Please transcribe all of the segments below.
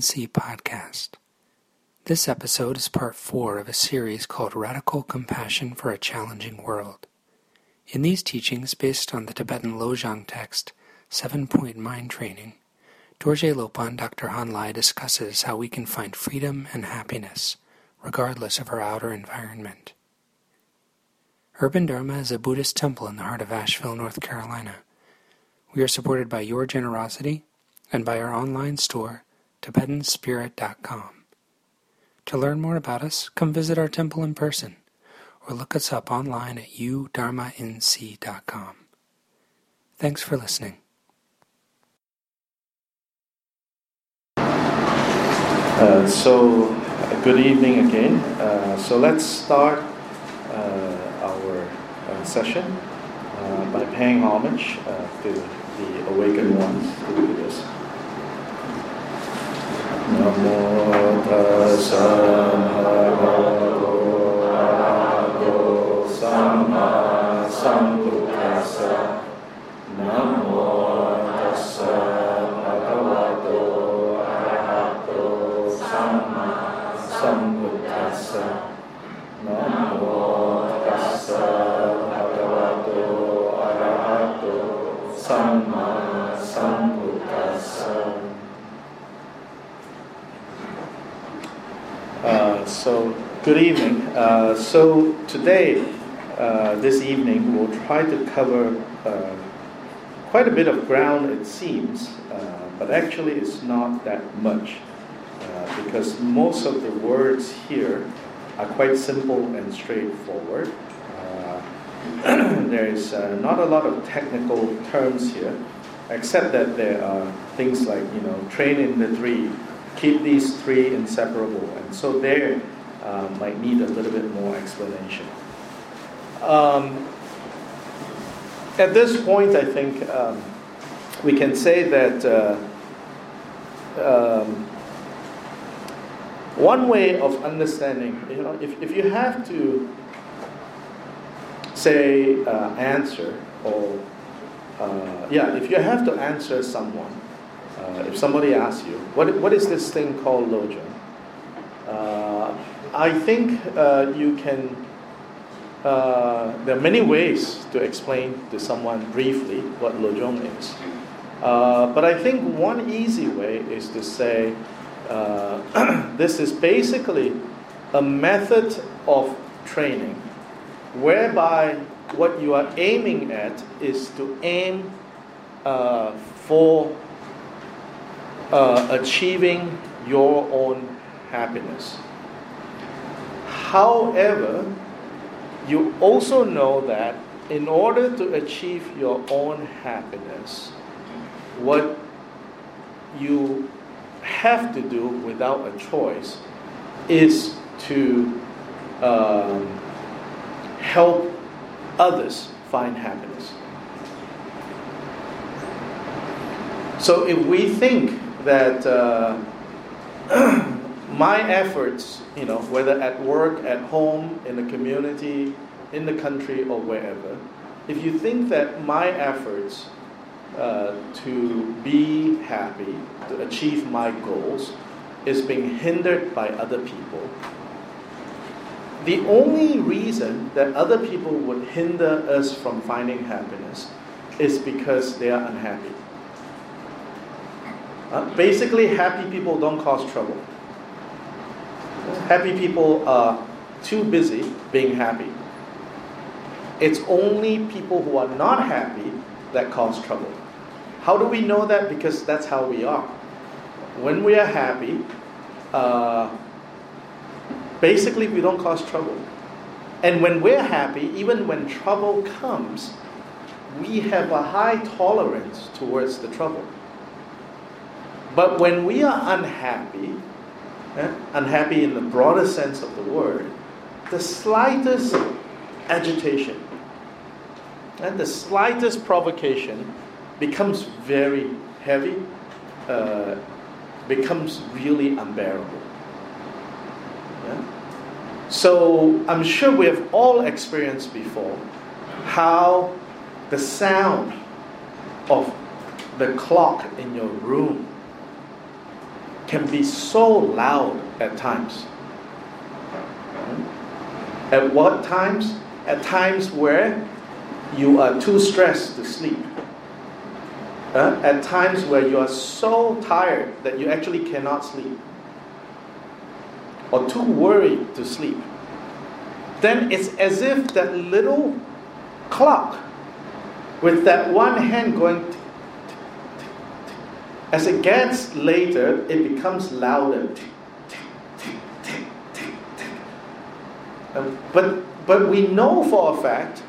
Podcast. This episode is part four of a series called Radical Compassion for a Challenging World. In these teachings, based on the Tibetan Lojong text, Seven Point Mind Training, Dorje Lopan Dr. Hun Lye discusses how we can find freedom and happiness regardless of our outer environment. Urban Dharma is a Buddhist temple in the heart of Asheville, North Carolina. We are supported by your generosity and by our online store, TibetanSpirit.com. To learn more about us, come visit our temple in person or look us up online at udharmanc.com. Thanks for listening. Uh, so, uh, good evening again. Uh, so, let's start uh, our uh, session uh, by paying homage to the awakened ones, the Buddhas. Namo tassa so, good evening. Uh, so, today, uh, this evening, we'll try to cover uh, quite a bit of ground, it seems, uh, but actually, it's not that much uh, because most of the words here are quite simple and straightforward. there is not a lot of technical terms here, except that there are things like, you know, train in the three keep these three inseparable. And so there uh, might need a little bit more explanation. Um, at this point, I think um, we can say that uh, um, one way of understanding, you know, if, if you have to say uh, answer or uh, yeah, if you have to answer someone, uh, if somebody asks you, what, what is this thing called lojong? Uh, I think uh, you can, uh, there are many ways to explain to someone briefly what lojong is. Uh, but I think one easy way is to say uh, this is basically a method of training whereby what you are aiming at is to aim for uh, achieving your own happiness. However, you also know that in order to achieve your own happiness, what you have to do without a choice is to um, help others find happiness. So if we think that uh, my efforts, you know, whether at work, at home, in the community, in the country, or wherever, if you think that my efforts uh, to be happy, to achieve my goals, is being hindered by other people, the only reason that other people would hinder us from finding happiness is because they are unhappy. Uh, basically, happy people don't cause trouble. Happy people are too busy being happy. It's only people who are not happy that cause trouble. How do we know that? Because that's how we are. When we are happy, uh, basically we don't cause trouble. And when we're happy, even when trouble comes, we have a high tolerance towards the trouble. But when we are unhappy, eh, unhappy in the broader sense of the word, the slightest agitation and the slightest provocation becomes very heavy, uh, becomes really unbearable. Yeah? So I'm sure we have all experienced before how the sound of the clock in your room can be so loud at times. At what times? At times where you are too stressed to sleep. Uh, at times where you are so tired that you actually cannot sleep. Or too worried to sleep. Then it's as if that little clock with that one hand going as it gets later it becomes louder. But but we know for a fact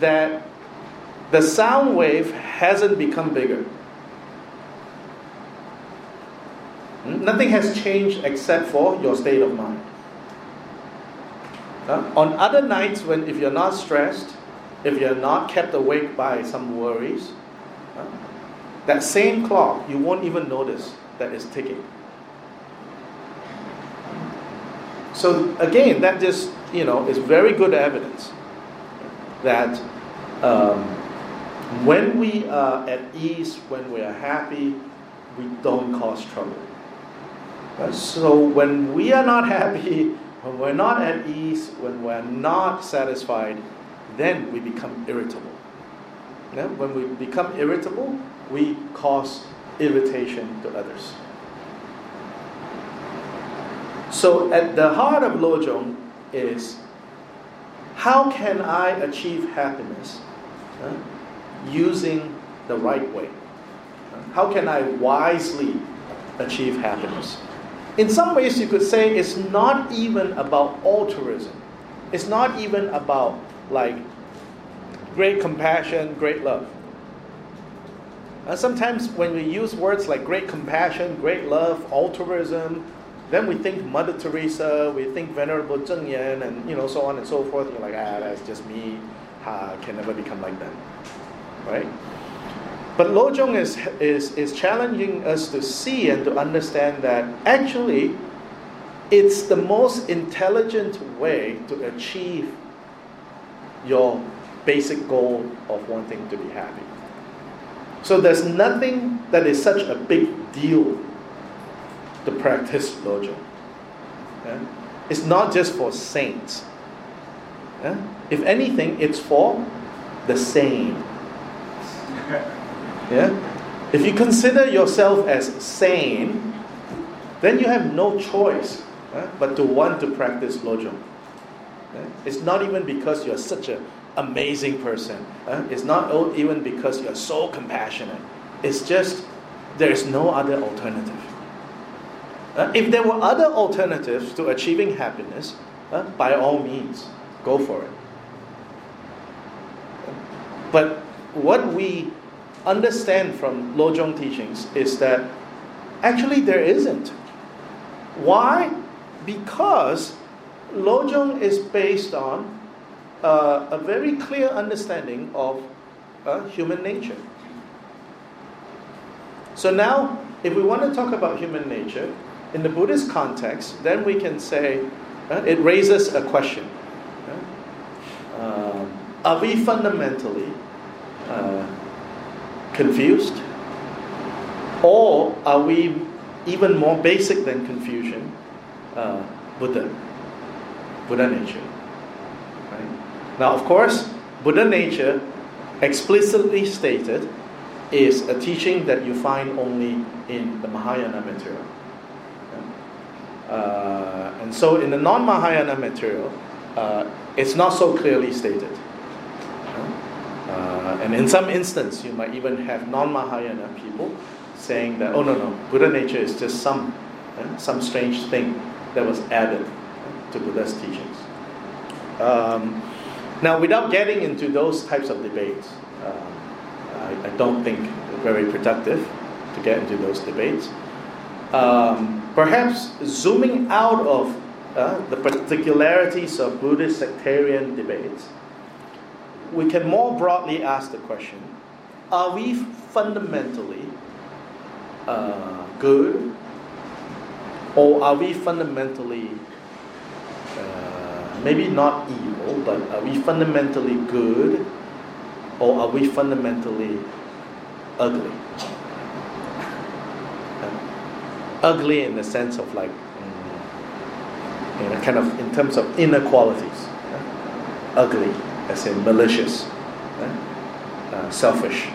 that the sound wave hasn't become bigger. Hmm? nothing has changed except for your state of mind. Uh, on other nights when if you're not stressed if you're not kept awake by some worries, uh, that same clock, you won't even notice that it's ticking. So again, that just you know is very good evidence that um, when we are at ease, when we are happy, we don't cause trouble. So when we are not happy, when we're not at ease, when we're not satisfied, then we become irritable. When we become irritable, we cause irritation to others. So, at the heart of Lojong is how can I achieve happiness uh, using the right way? How can I wisely achieve happiness? In some ways, you could say it's not even about altruism. It's not even about like great compassion, great love. And sometimes when we use words like great compassion, great love, altruism, then we think Mother Teresa, we think Venerable Zheng Yan, and you know so on and so forth. You're like, ah, that's just me. I can never become like them, right? But Lojong is, is, is challenging us to see and to understand that actually it's the most intelligent way to achieve your basic goal of wanting to be happy. So there's nothing that is such a big deal to practice Lojong. Yeah? It's not just for saints. Yeah? If anything, it's for the sane. Yeah? If you consider yourself as sane, then you have no choice yeah? but to want to practice Lojong. It's not even because you're such an amazing person. It's not even because you're so compassionate. It's just there is no other alternative. Uh, if there were other alternatives to achieving happiness, uh, by all means, go for it. But what we understand from Lojong teachings is that actually there isn't. Why? Because Lojong is based on uh, a very clear understanding of uh, human nature. So now, if we want to talk about human nature in the Buddhist context, then we can say uh, it raises a question. Uh, are we fundamentally uh, confused? Or are we even more basic than confusion, uh, Buddha? Buddha nature. Right? Now, of course, Buddha nature, explicitly stated, is a teaching that you find only in the Mahayana material. Uh, and so, in the non Mahayana material, uh, it's not so clearly stated. Uh, and in some instance, you might even have non Mahayana people saying that, oh no, no, Buddha nature is just some, uh, some strange thing that was added to Buddha's teachings. Um, now, without getting into those types of debates, um, I, I, don't think very productive to get into those debates. Um, perhaps zooming out of uh, the particularities of Buddhist sectarian debates, we can more broadly ask the question are we fundamentally uh, good or are we fundamentally maybe not evil, but are we fundamentally good or are we fundamentally ugly? ugly in the sense of like, mm, you know, kind of in terms of inequalities. Yeah? Ugly, as in malicious, uh, selfish.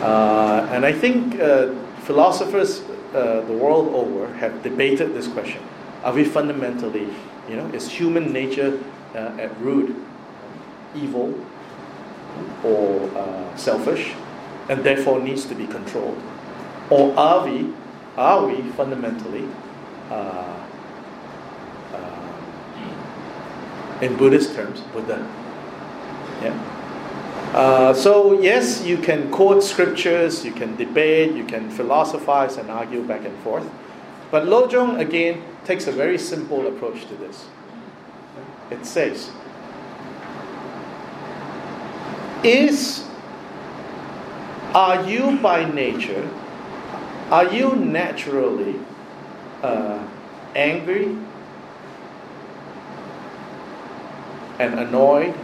Uh, and I think uh, philosophers uh, the world over have debated this question. Are we fundamentally, you know, is human nature uh, at root evil or uh, selfish and therefore needs to be controlled? Or are we, are we fundamentally, uh, in Buddhist terms, Buddha? Yeah. Uh, so, yes, you can quote scriptures, you can debate, you can philosophize and argue back and forth. But Lojong, again, takes a very simple approach to this. It says, Is, are you by nature, are you naturally uh, angry and annoyed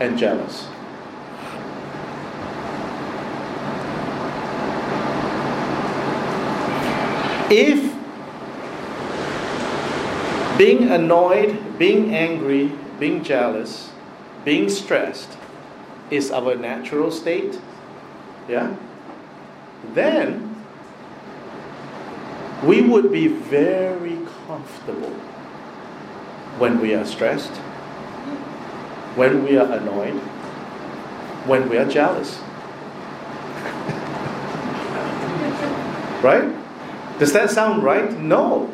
and jealous? If being annoyed, being angry, being jealous, being stressed is our natural state, yeah, then we would be very comfortable when we are stressed, when we are annoyed, when we are jealous. right? Does that sound right? No.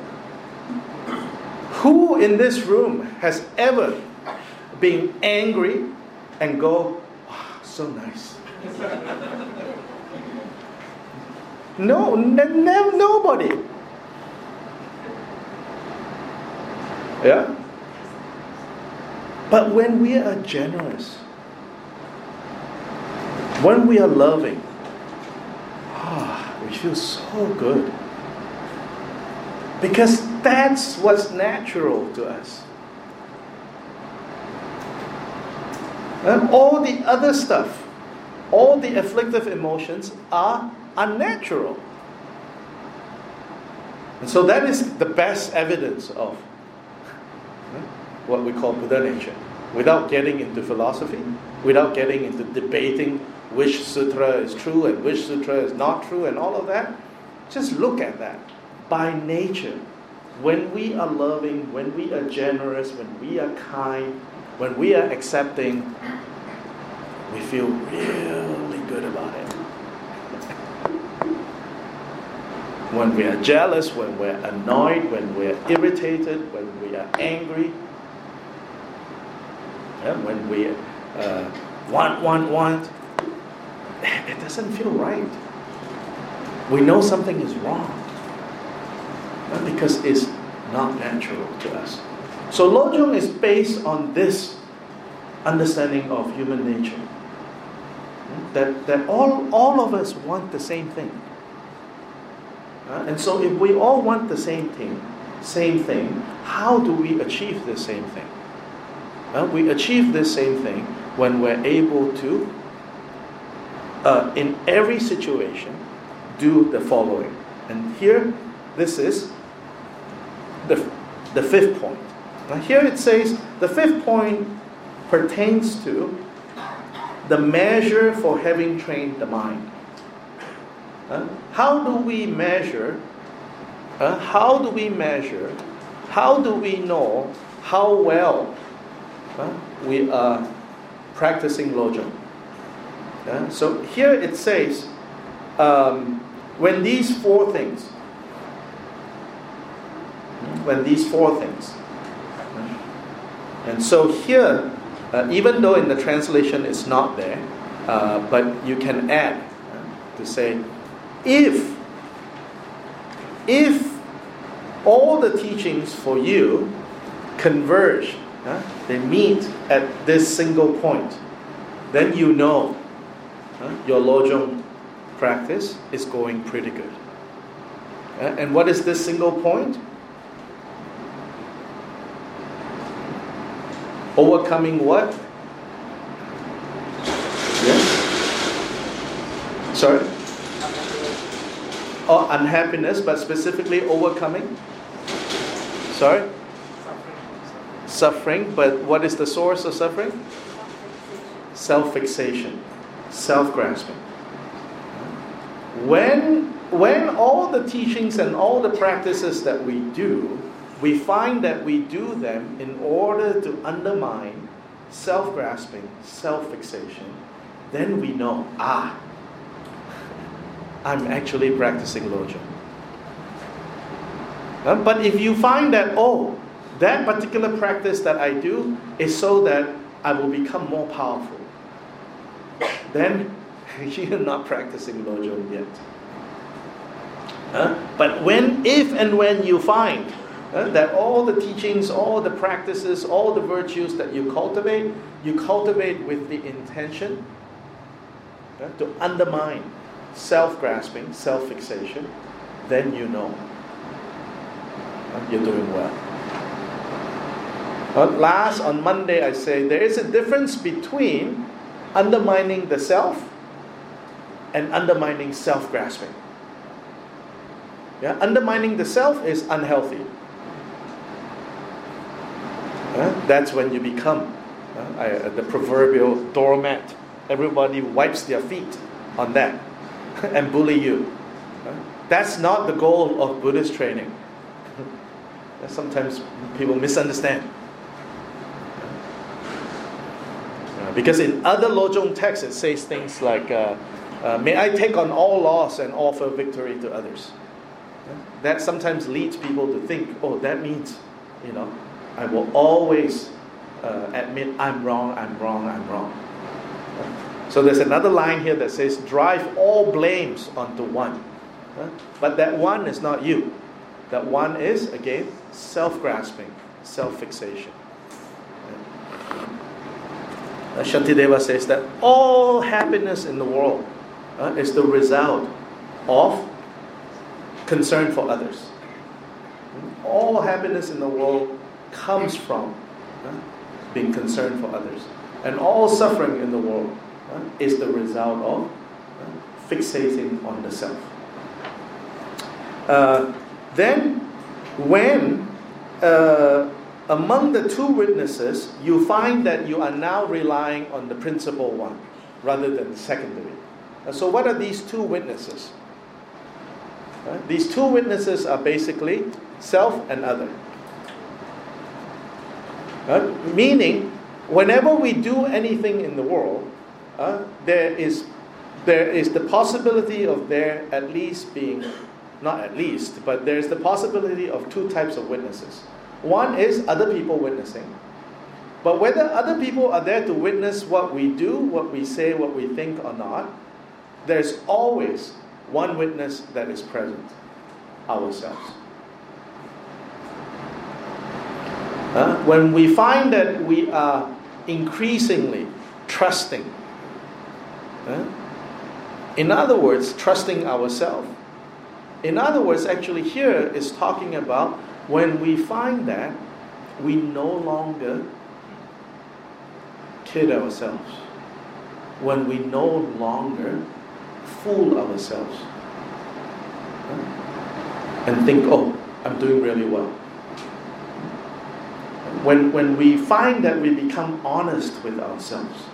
Who in this room has ever been angry and go, oh, so nice? no, n- n- nobody. Yeah? But when we are generous, when we are loving, ah, we feel so good. Because that's what's natural to us. And all the other stuff, all the afflictive emotions are unnatural. And so that is the best evidence of what we call Buddha nature. Without getting into philosophy, without getting into debating which sutra is true and which sutra is not true and all of that, just look at that by nature, when we are loving, when we are generous, when we are kind, when we are accepting, we feel really good about it. when we are jealous, when we're annoyed, when we're irritated, when we are angry, yeah, when we uh, want, want, want, it doesn't feel right. We know something is wrong because it's not natural to us. So Lojong is based on this understanding of human nature. That, that all, all of us want the same thing. Uh, and so if we all want the same thing, same thing, how do we achieve the same thing? Uh, we achieve the same thing when we're able to, uh, in every situation, do the following. And here, this is the, the fifth point. Now, here it says the fifth point pertains to the measure for having trained the mind. Uh, how do we measure? Uh, how do we measure? How do we know how well uh, we are practicing lojong? so here it says um, when these four things when these four things. And so here, uh, even though in the translation it's not there, uh, but you can add uh, to say, if if all the teachings for you converge, uh, they meet at this single point, then you know your lojong practice is going pretty good. Uh, and what is this single point? Overcoming what? Yes? Sorry? or unhappiness, but specifically overcoming. Sorry? Suffering. Suffering, but what is the source of suffering? Self fixation, self grasping. When, when all the teachings and all the practices that we do, we find that we do them in order to undermine self grasping, self fixation, then we know, ah, I'm actually practicing Lojong. Uh, but if you find that, oh, that particular practice that I do is so that I will become more powerful, then you're not practicing Lojong yet. Uh, but when, if and when you find that all the teachings, all the practices, all the virtues that you cultivate, you cultivate with the intention to undermine self grasping, self fixation, then you know you're doing well. Uh, last, on Monday, I say there is a difference between undermining the self and undermining self grasping. Yeah? Undermining the self is unhealthy. Uh, that's when you become uh, I, uh, the proverbial doormat. Everybody wipes their feet on that and bully you. Uh, that's not the goal of Buddhist training. Sometimes people misunderstand. Uh, because in other Lojong texts it says things like, uh, uh, May I take on all loss and offer victory to others. That sometimes leads people to think, oh, that means, you know, I will always uh, admit I'm wrong, I'm wrong, I'm wrong. So there's another line here that says, drive all blames onto one. But that one is not you. That one is, again, self grasping, self fixation. Shantideva says that all happiness in the world uh, is the result of concern for others. All happiness in the world comes from being concerned for others. And all suffering in the world is the result of fixating on the self. Uh, then, when uh, among the two witnesses, you find that you are now relying on the principal one rather than the secondary. Uh, so, what are these two witnesses? These two witnesses are basically self and other. Uh, meaning, whenever we do anything in the world, uh, there is there is the possibility of there at least being, not at least, but there's the possibility of two types of witnesses. One is other people witnessing. But whether other people are there to witness what we do, what we say, what we think or not, there's always one witness that is present ourselves. When we find that we are increasingly trusting, uh, in other words, trusting ourselves. In other words, actually, here is talking about when we find that we no longer kid ourselves, when we no longer fool ourselves. Uh, and think, oh, I'm doing really well when, when we find that we become honest with ourselves,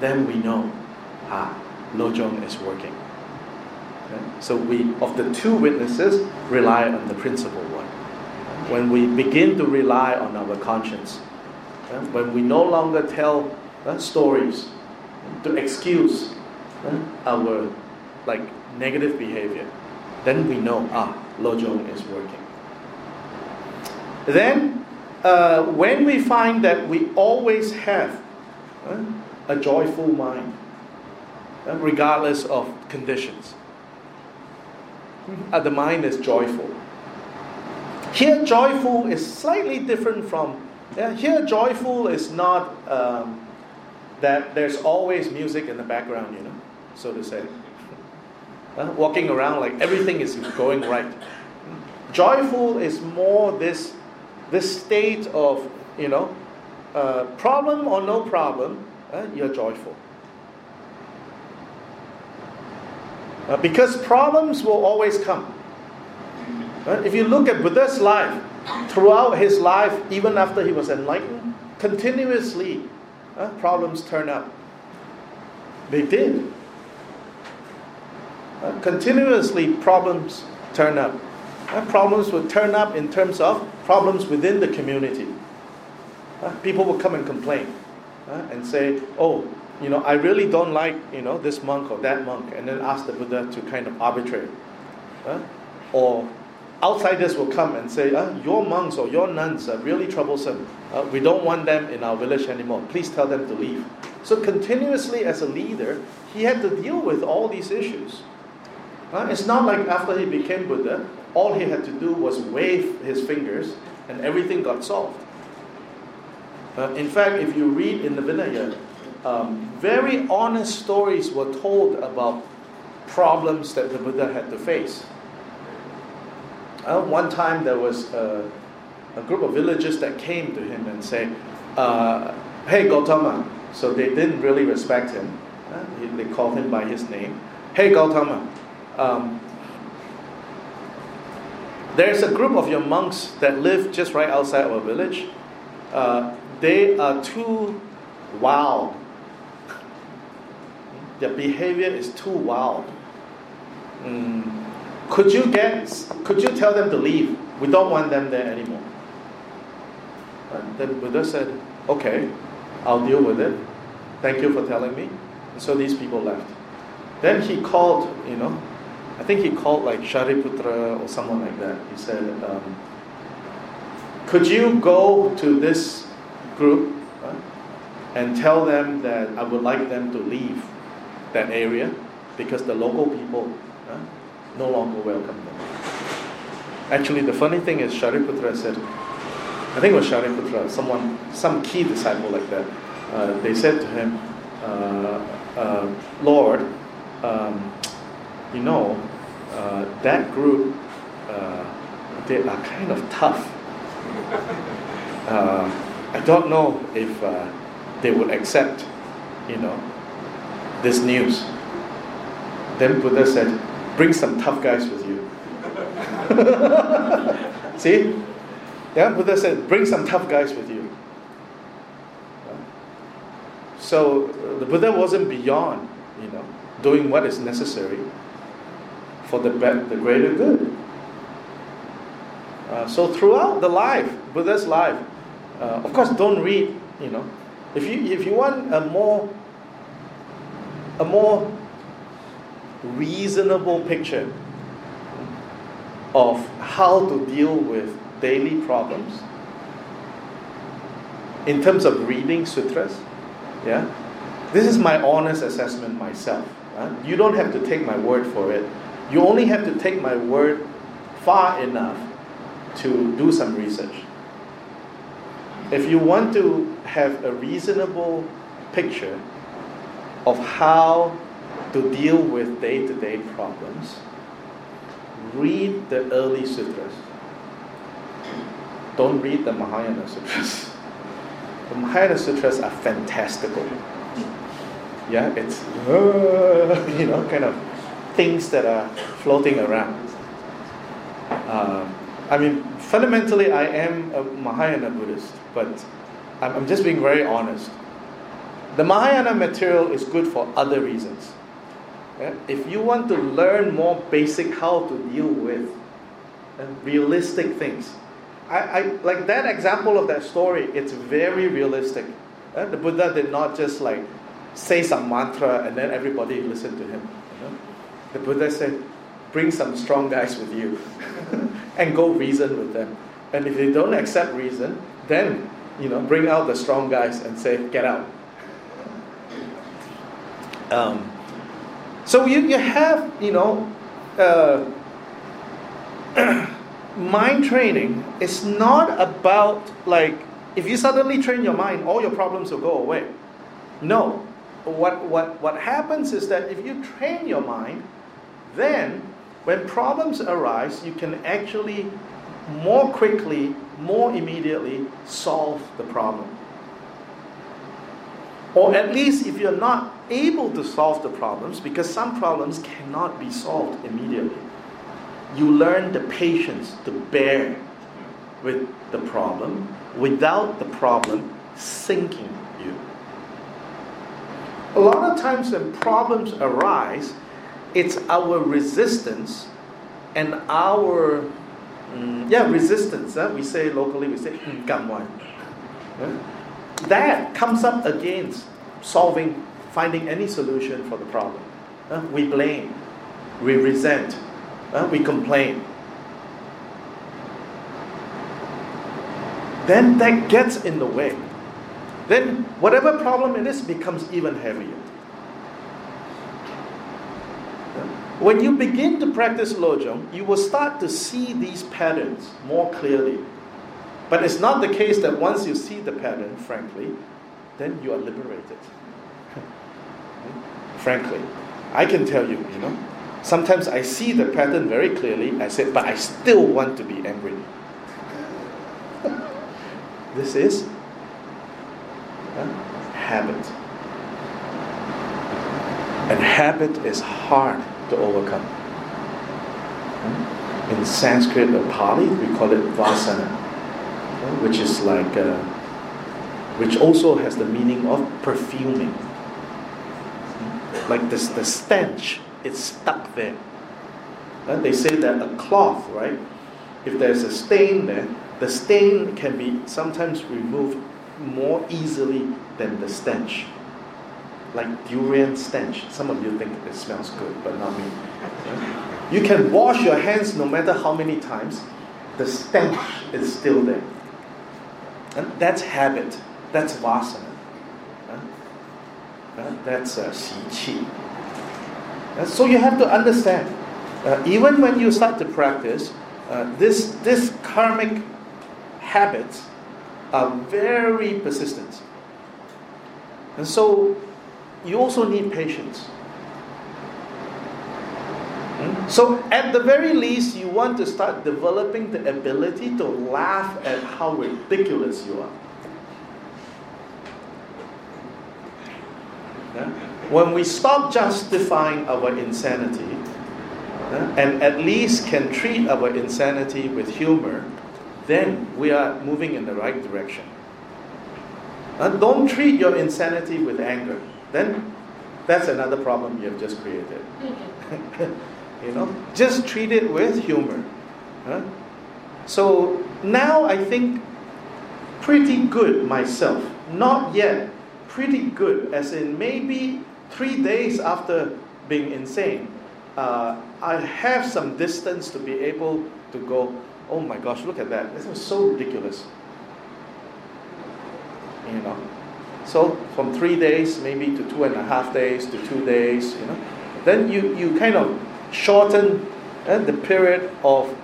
then we know, ah, Lojong is working. Okay? So we, of the two witnesses, rely on the principal one. When we begin to rely on our conscience, okay? when we no longer tell uh, stories to excuse uh, our like negative behavior, then we know, ah, Lojong is working. Then, uh, when we find that we always have uh, a joyful mind, uh, regardless of conditions, uh, the mind is joyful. Here, joyful is slightly different from. Here, joyful is not um, that there's always music in the background, you know, so to say. Uh, walking around like everything is going right. Joyful is more this this state of, you know, uh, problem or no problem, uh, you're joyful. Uh, because problems will always come. Uh, if you look at Buddha's life, throughout his life, even after he was enlightened, continuously uh, problems turn up. They did. Uh, continuously, problems turn up. Problems would turn up in terms of problems within the community. Uh, people will come and complain uh, and say, "Oh, you know, I really don't like you know this monk or that monk," and then ask the Buddha to kind of arbitrate. Or outsiders will come and say, "Your monks or your nuns are really troublesome. We don't want them in our village anymore. Please tell them to leave." So continuously, as a leader, he had to deal with all these issues. It's not like after he became Buddha, all he had to do was wave his fingers and everything got solved. Uh, in fact, if you read in the Vinaya, um, very honest stories were told about problems that the Buddha had to face. Uh, one time there was a, a, group of villagers that came to him and say, uh, "Hey Gautama," so they didn't really respect him. Uh, they called him by his name. Hey Gautama, um, there's a group of your monks that live just right outside our village. Uh, they are too wild. Their behavior is too wild. Mm. Could you get? Could you tell them to leave? We don't want them there anymore. And then Buddha said, "Okay, I'll deal with it. Thank you for telling me." And so these people left. Then he called, you know, I think he called like Shariputra or someone like that. He said, um, Could you go to this group and tell them that I would like them to leave that area because the local people no longer welcome them? Actually, the funny thing is, Shariputra said, I think it was Shariputra, someone, some key disciple like that, uh, they said to him, uh, uh, Lord, um, you know, uh, that group, uh, they are kind of tough. Uh, I don't know if uh, they would accept, you know, this news. Then Buddha said, bring some tough guys with you. See? Yeah, Buddha said, bring some tough guys with you. So the Buddha wasn't beyond, you know, doing what is necessary for the, the greater good. Uh, so throughout the life, Buddha's life, uh, of course, don't read. You know, if you if you want a more a more reasonable picture of how to deal with daily problems in terms of reading sutras, yeah, this is my honest assessment myself. Uh, you don't have to take my word for it. You only have to take my word far enough to do some research. If you want to have a reasonable picture of how to deal with day to day problems, read the early sutras. Don't read the Mahayana sutras. The Mahayana sutras are fantastical. Yeah, it's, you know, kind of things that are floating around. Uh, I mean, fundamentally, I am a Mahayana Buddhist, but I'm, I'm just being very honest. The Mahayana material is good for other reasons. Yeah? If you want to learn more basic how to deal with uh, realistic things, I, I, like that example of that story, it's very realistic. Uh, the Buddha did not just like say some mantra and then everybody listened to him. The Buddha said, bring some strong guys with you and go reason with them. And if they don't accept reason, then you know, bring out the strong guys and say, get out. Um, so you, you have, you know, uh, mind training is not about like if you suddenly train your mind, all your problems will go away. No. What, what, what happens is that if you train your mind, then when problems arise, you can actually more quickly, more immediately solve the problem. Or at least if you're not able to solve the problems, because some problems cannot be solved immediately, you learn the patience to bear with the problem without the problem sinking you. A lot of times when problems arise, it's our resistance and our mm, yeah resistance. Uh, we say locally, we say. Yeah? That comes up against solving, finding any solution for the problem. We blame, we resent, we complain. Then that gets in the way. Then whatever problem it is becomes even heavier. When you begin to practice Lojong, you will start to see these patterns more clearly. But it's not the case that once you see the pattern, frankly, then you are liberated. frankly, I can tell you, you know, sometimes I see the pattern very clearly. I said, but I still want to be angry. this is a habit. And habit is hard to overcome. Hmm? In Sanskrit or Pali, we call it vasana, which is like, uh, which also has the meaning of perfuming. Hmm? Like this, the stench, it's stuck there. And they say that a cloth, right? If there's a stain there, the stain can be sometimes removed more easily than the stench like durian stench. Some of you think it smells good, but not me. You can wash your hands no matter how many times, the stench is still there. And that's habit. That's vasana. That's uh, qi. So you have to understand, uh, even when you start to practice, uh, this, this karmic habits are very persistent. And so you also need patience. Hmm? So, at the very least, you want to start developing the ability to laugh at how ridiculous you are. When we stop justifying our insanity and at least can treat our insanity with humor, then we are moving in the right direction. Don't treat your insanity with anger then that's another problem you have just created. you know, just treat it with humor. Huh? So now I think pretty good myself. Not yet pretty good, as in maybe three days after being insane, uh, I have some distance to be able to go, oh my gosh, look at that. This is so ridiculous. You know, so from three days maybe to two and a half days to two days, you know, then you, you kind of shorten uh, the period of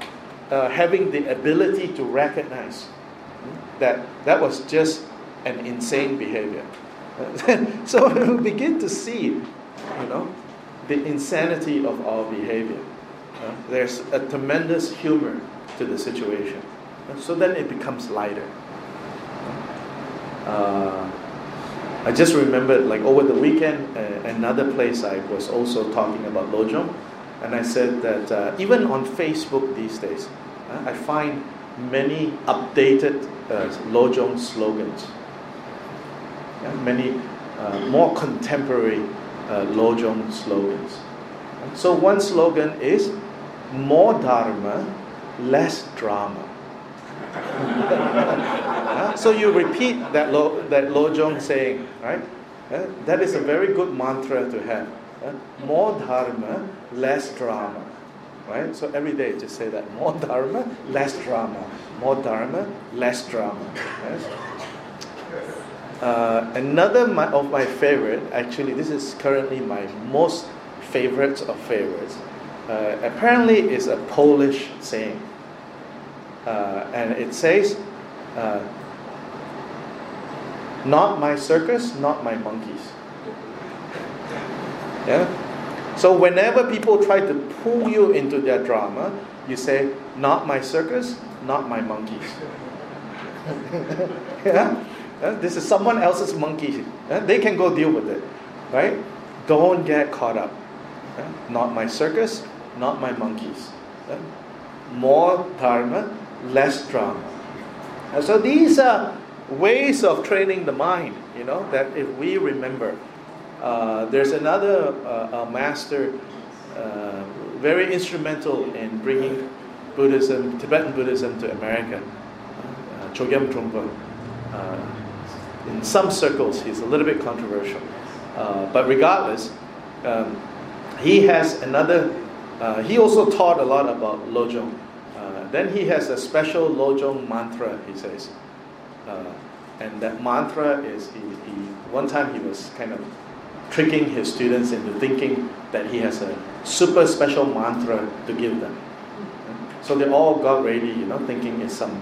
uh, having the ability to recognize hmm, that that was just an insane behavior. so we begin to see, you know, the insanity of our behavior. Uh, there's a tremendous humor to the situation. So then it becomes lighter. Uh, I just remembered, like over the weekend, uh, another place I was also talking about Lojong, and I said that uh, even on Facebook these days, uh, I find many updated uh, Lojong slogans, yeah, many uh, more contemporary uh, Lojong slogans. So one slogan is more Dharma, less drama. So you repeat that lo, that Lojong saying, right? Uh, that is a very good mantra to have. Uh, more dharma, less drama. Right? So every day just say that. More dharma, less drama. More dharma, less drama. Right? Uh, another my, of my favorite, actually, this is currently my most favorite of favorites. Uh, apparently, is a Polish saying. Uh, and it says, uh, Not my circus, not my monkeys. Yeah? So whenever people try to pull you into their drama, you say, Not my circus, not my monkeys. yeah? Uh, this is someone else's monkey. Uh, they can go deal with it, right? Don't get caught up. Uh, not my circus, not my monkeys. More dharma, less drama. And so these are ways of training the mind. You know that if we remember, uh, there's another uh, master, uh, very instrumental in bringing Buddhism, Tibetan Buddhism to America, uh, Chogyam Trungpa. Uh, in some circles, he's a little bit controversial. Uh, but regardless, um, he has another, uh, he also taught a lot about Lojong. Then he has a special Lojong mantra, he says. Uh, and that mantra is, he, he, one time he was kind of tricking his students into thinking that he has a super special mantra to give them. So they all got ready, you know, thinking it's some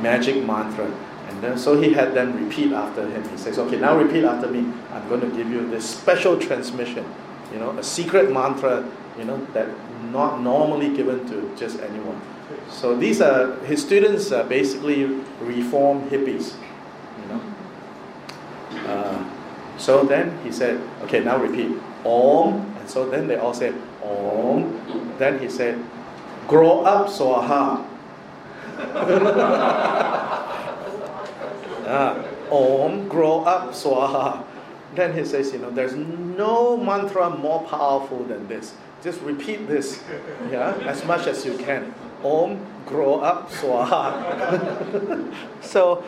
magic mantra. And then, so he had them repeat after him. He says, okay, now repeat after me. I'm going to give you this special transmission, you know, a secret mantra, you know, that not normally given to just anyone. So these are, his students are basically reformed hippies, you know. Uh, so then he said, okay, now repeat, Om. And so then they all said, Om. Then he said, grow up, Swaha. uh, Om, grow up, Swaha. Then he says, you know, there's no mantra more powerful than this. Just repeat this, yeah, as much as you can. Om, grow up, Swaha. so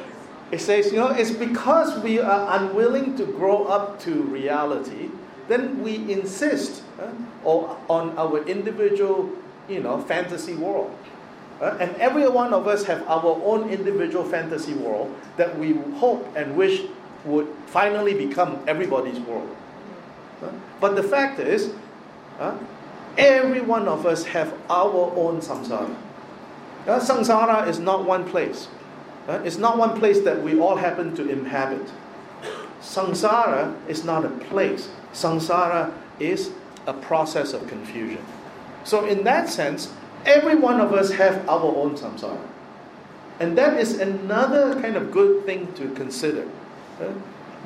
it says, you know, it's because we are unwilling to grow up to reality, then we insist uh, on our individual, you know, fantasy world. Uh, and every one of us have our own individual fantasy world that we hope and wish would finally become everybody's world. Uh, but the fact is, uh, every one of us have our own samsara. Uh, samsara is not one place. Uh, it's not one place that we all happen to inhabit. Samsara is not a place. Samsara is a process of confusion. So in that sense, every one of us have our own samsara. And that is another kind of good thing to consider. Uh,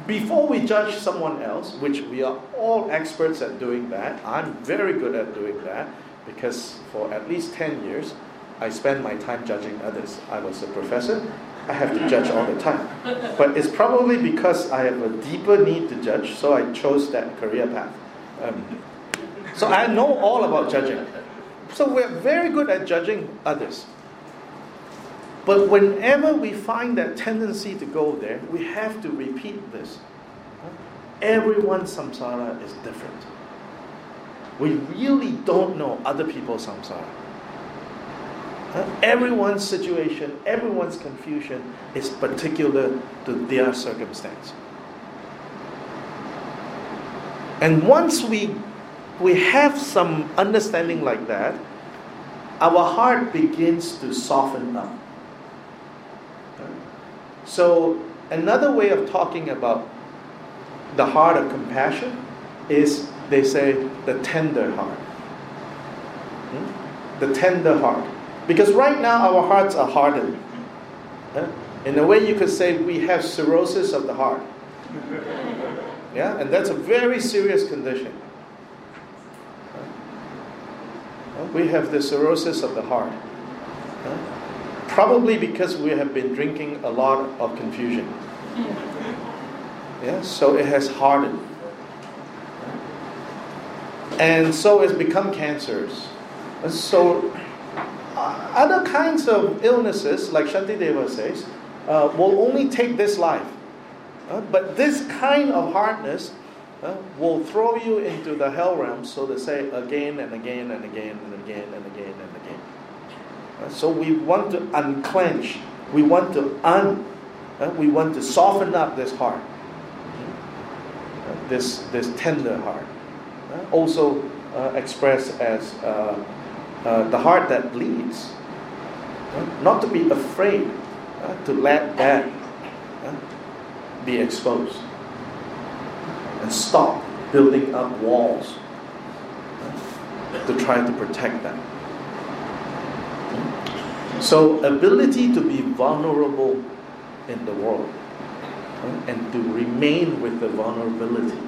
before we judge someone else, which we are all experts at doing that, I'm very good at doing that because for at least 10 years, I spend my time judging others. I was a professor, I have to judge all the time. But it's probably because I have a deeper need to judge, so I chose that career path. Um, so I know all about judging. So we're very good at judging others. But whenever we find that tendency to go there, we have to repeat this. Everyone's samsara is different. We really don't know other people's samsara. Everyone's situation, everyone's confusion is particular to their circumstance. And once we, we have some understanding like that, our heart begins to soften up. So, another way of talking about the heart of compassion is they say the tender heart. Hmm? The tender heart. Because right now our hearts are hardened. In a way, you could say we have cirrhosis of the heart. Yeah, and that's a very serious condition. We have the cirrhosis of the heart. Probably because we have been drinking a lot of confusion. Yeah, so it has hardened. And so it's become cancers. So other kinds of illnesses, like Shantideva says, uh, will only take this life. Uh, but this kind of hardness uh, will throw you into the hell realm, so to say, again and again and again and again and again and again. Uh, so we want to unclench, we want to un, uh, we want to soften up this heart, uh, this this tender heart, also expressed as the heart that bleeds. Not to be afraid uh, to let that uh, be exposed. And stop building up walls uh, to try to protect them. So, ability to be vulnerable in the world and to remain with the vulnerability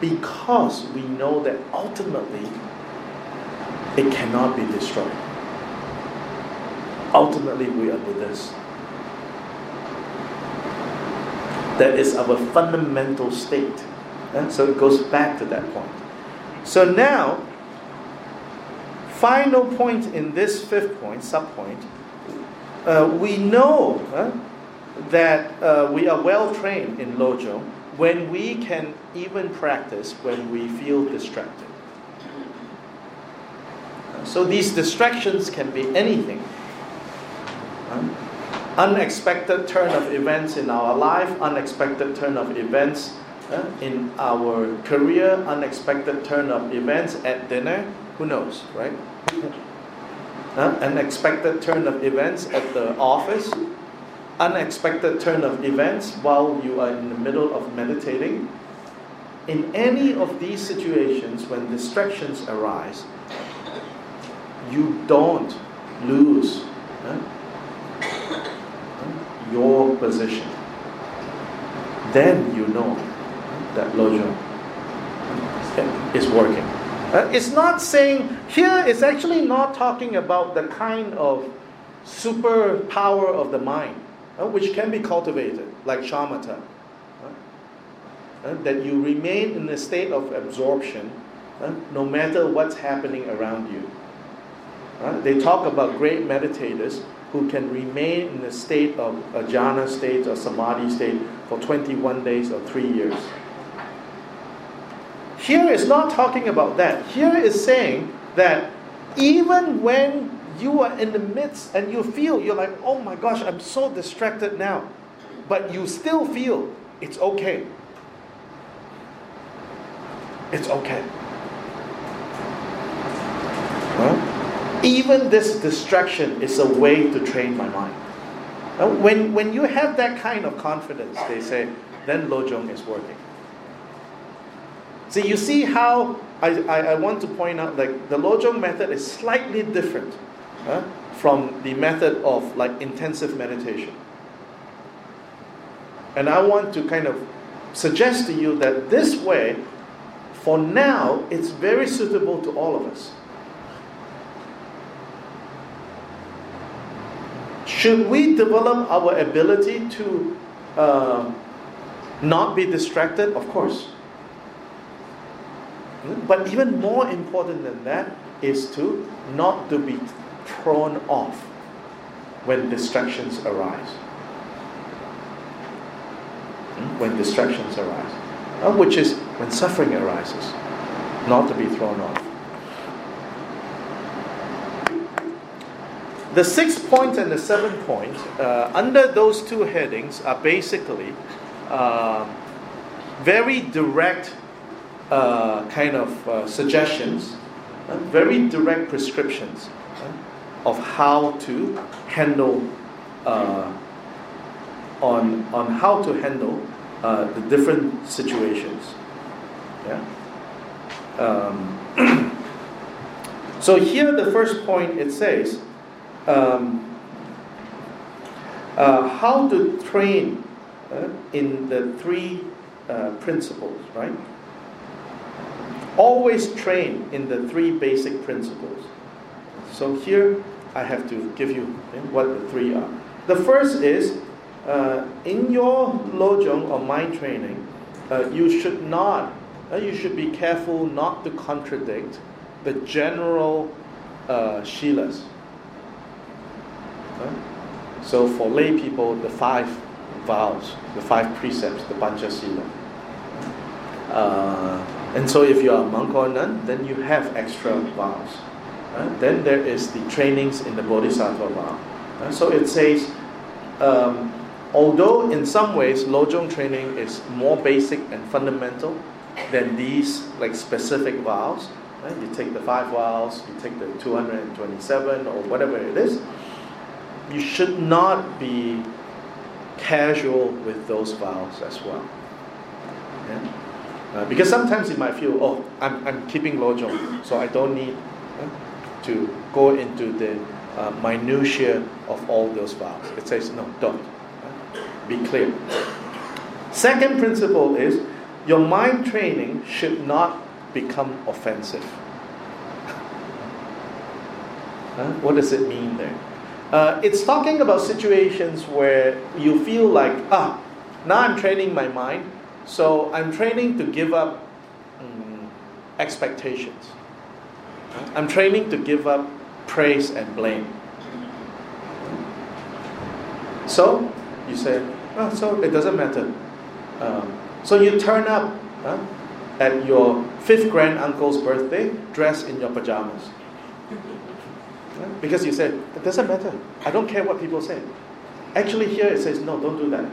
because we know that ultimately it cannot be destroyed. Ultimately, we are Buddhists. That is our fundamental state. And so it goes back to that point. So now, final point in this fifth point, sub point, uh, we know uh, that uh, we are well trained in Lojong when we can even practice when we feel distracted. So these distractions can be anything. unexpected turn of events in our life, unexpected turn of events in our career, unexpected turn of events at dinner, who knows, right? uh, unexpected turn of events at the office, unexpected turn of events while you are in the middle of meditating. In any of these situations, when distractions arise, you don't lose uh, your position. Then you know that Lojong is working. Uh, it's not saying, here it's actually not talking about the kind of superpower of the mind, uh, which can be cultivated, like shamatha. Uh, that you remain in a state of absorption uh, no matter what's happening around you. Uh, they talk about great meditators who can remain in the state of a jhana state or samadhi state for 21 days or three years. Here is not talking about that. Here is saying that even when you are in the midst and you feel, you're like, oh my gosh, I'm so distracted now. But you still feel it's okay. It's okay. Even this distraction is a way to train my mind. When, when you have that kind of confidence, they say, then Lojong is working. See, you see how I, I, I want to point out like the Lojong method is slightly different huh, from the method of like intensive meditation. And I want to kind of suggest to you that this way, for now, it's very suitable to all of us. Should we develop our ability to uh, not be distracted? Of course. But even more important than that is to not to be thrown off when distractions arise. Hmm? When distractions arise, uh, which is when suffering arises, not to be thrown off. The sixth point and the seventh point, uh, under those two headings, are basically uh, very direct uh, kind of uh, suggestions, uh, very direct prescriptions uh, of how to handle on on how to handle the different situations. Yeah. Um, so here, the first point it says. Um, how to train in the three principles, right? always train in the three basic principles. So here I have to give you what the three are. The first is uh, in your lojong or mind training, uh, you should not, uh, you should be careful not to contradict the general uh, shilas. So for lay people, the five vows, the five precepts, the panchasila. Uh, and so, if you are a monk or nun, then you have extra vows. Uh, then there is the trainings in the Bodhisattva vow. Uh, so it says, um, although in some ways Lojong training is more basic and fundamental than these like specific vows, right? you take the five vows, you take the 227 or whatever it is, you should not be casual with those vows as well. Yeah? Uh, because sometimes you might feel, oh, I'm, I'm keeping lojong, so I don't need uh, to go into the uh, minutiae of all those vows. It says, no, don't. Uh, be clear. Second principle is your mind training should not become offensive. Huh? What does it mean there? Uh, it's talking about situations where you feel like, ah, now I'm training my mind, so I'm training to give up um, expectations. I'm training to give up praise and blame. So, you say, oh, so it doesn't matter. Um, so you turn up huh, at your fifth grand uncle's birthday dressed in your pajamas. Because you said, it doesn't matter. I don't care what people say. Actually, here it says, no, don't do that.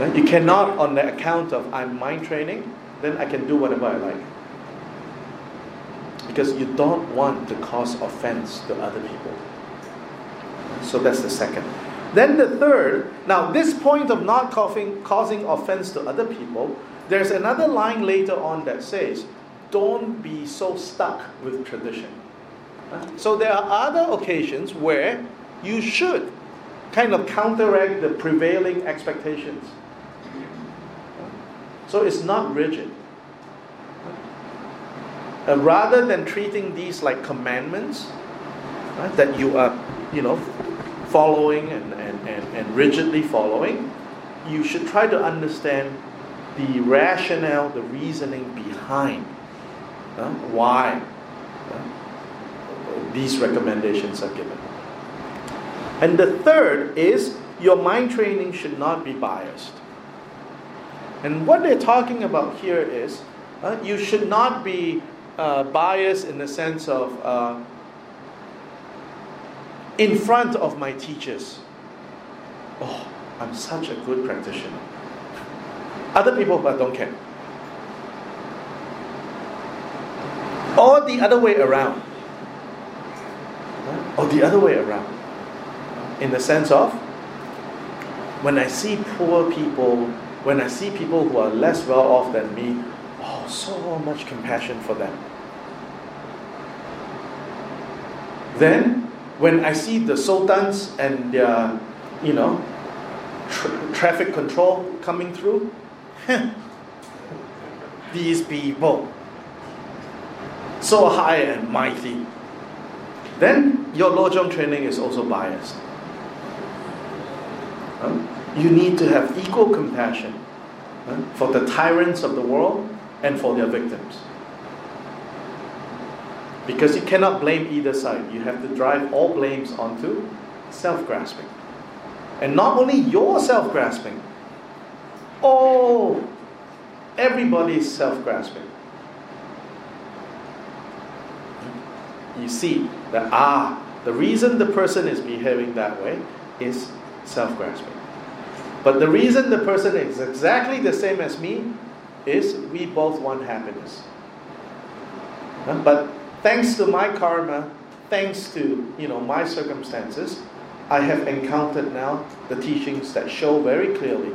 Right? You cannot, on the account of I'm mind training, then I can do whatever I like. Because you don't want to cause offense to other people. So that's the second. Then the third, now this point of not causing, causing offense to other people, there's another line later on that says, don't be so stuck with tradition. So there are other occasions where you should kind of counteract the prevailing expectations. So it's not rigid. Uh, rather than treating these like commandments right, that you are, you know, following and, and, and, and rigidly following, you should try to understand the rationale, the reasoning behind uh, why uh, these recommendations are given. And the third is your mind training should not be biased. And what they're talking about here is uh, you should not be uh, biased in the sense of uh, in front of my teachers. Oh, I'm such a good practitioner. Other people, but don't care. Or the other way around. Or oh, the other way around. In the sense of, when I see poor people, when I see people who are less well off than me, oh, so much compassion for them. Then, when I see the sultans and their, you know, tra- traffic control coming through, these people, so high and mighty, then your lojong training is also biased. You need to have equal compassion for the tyrants of the world and for their victims. Because you cannot blame either side. You have to drive all blames onto self grasping. And not only your self grasping, oh, everybody's self grasping. You see that, ah, the reason the person is behaving that way is self grasping. But the reason the person is exactly the same as me is we both want happiness. But thanks to my karma, thanks to you know my circumstances, I have encountered now the teachings that show very clearly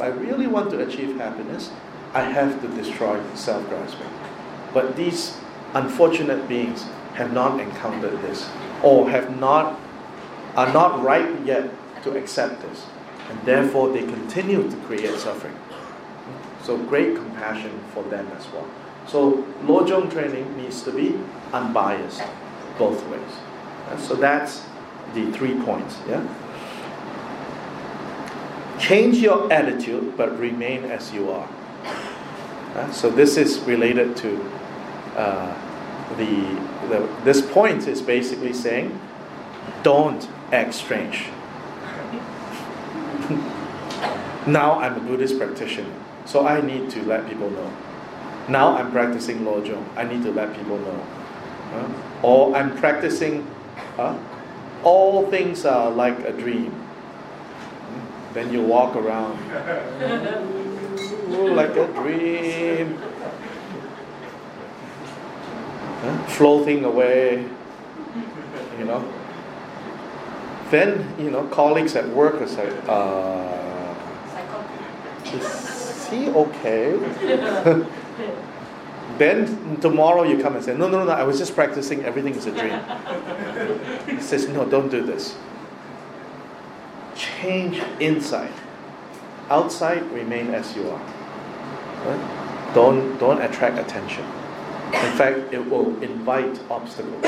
if I really want to achieve happiness, I have to destroy self grasping. But these unfortunate beings have not encountered this or have not are not ripe yet to accept this and therefore they continue to create suffering. So great compassion for them as well. So Lojong training needs to be unbiased both ways. and So that's the three points. Yeah. Change your attitude, but remain as you are. Uh, so this is related to uh, the, the this point is basically saying, don't act strange. now I'm a Buddhist practitioner, so I need to let people know. Now I'm practicing Lojong, I need to let people know. Uh, or I'm practicing, uh, all things are like a dream. Then you walk around, like a dream, uh, floating away, you know. Then, you know, colleagues at work are like, uh, is he okay? then tomorrow you come and say, no, no, no, I was just practicing, everything is a dream. he says, no, don't do this. Change inside. outside, remain as you are. Right? Don't, don't attract attention. In fact, it will invite obstacles.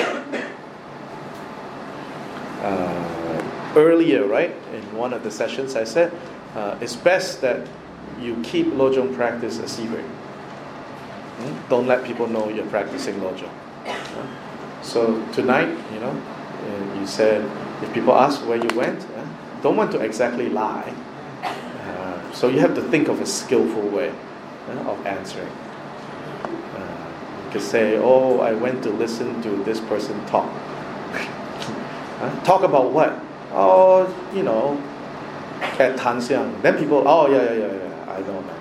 Uh, earlier, right, in one of the sessions, I said uh, it's best that you keep Lojong practice a secret. Hmm? Don't let people know you're practicing Lojong. So tonight, you know, uh, you said if people ask where you went, uh, don't want to exactly lie. Uh, so you have to think of a skillful way uh, of answering. Could say, "Oh, I went to listen to this person talk." talk about what? Oh, you know, at Tanxiang. Then people, oh yeah, yeah, yeah, yeah, I know, I know.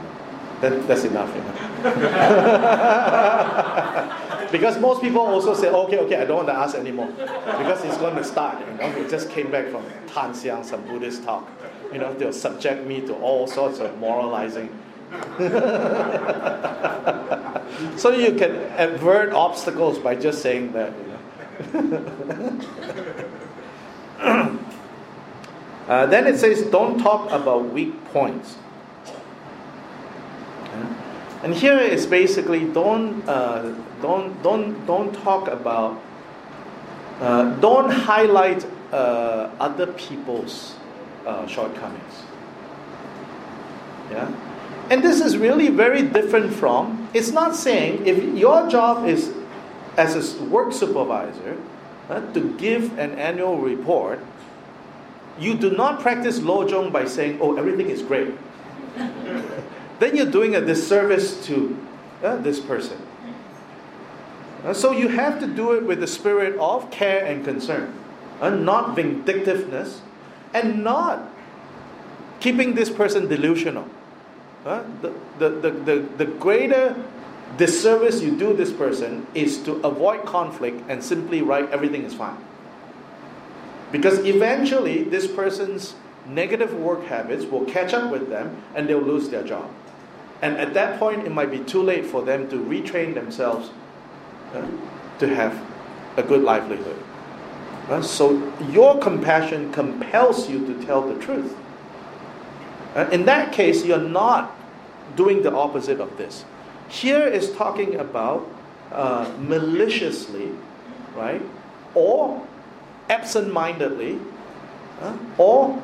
Then that's enough, you know. because most people also say, okay, okay, I don't want to ask anymore. Because it's going to start, you know. We just came back from Tanxiang, some Buddhist talk. You know, they'll subject me to all sorts of moralizing. So you can avert obstacles by just saying that, you know. uh, then it says, don't talk about weak points. And here is basically don't uh, don't don't don't talk about uh, don't highlight uh, other people's uh, shortcomings. Yeah, and this is really very different from. It's not saying if your job is as a work supervisor uh, to give an annual report, you do not practice lojong by saying, "Oh, everything is great." then you're doing a disservice to uh, this person. Uh, so you have to do it with the spirit of care and concern, uh, not vindictiveness, and not keeping this person delusional. Uh, the, the, the, the, the greater disservice you do this person is to avoid conflict and simply write everything is fine. Because eventually, this person's negative work habits will catch up with them and they'll lose their job. And at that point, it might be too late for them to retrain themselves uh, to have a good livelihood. So your compassion compels you to tell the truth. Uh, in that case, you're not doing the opposite of this. Here is talking about uh, maliciously, right, or absent-mindedly, uh, or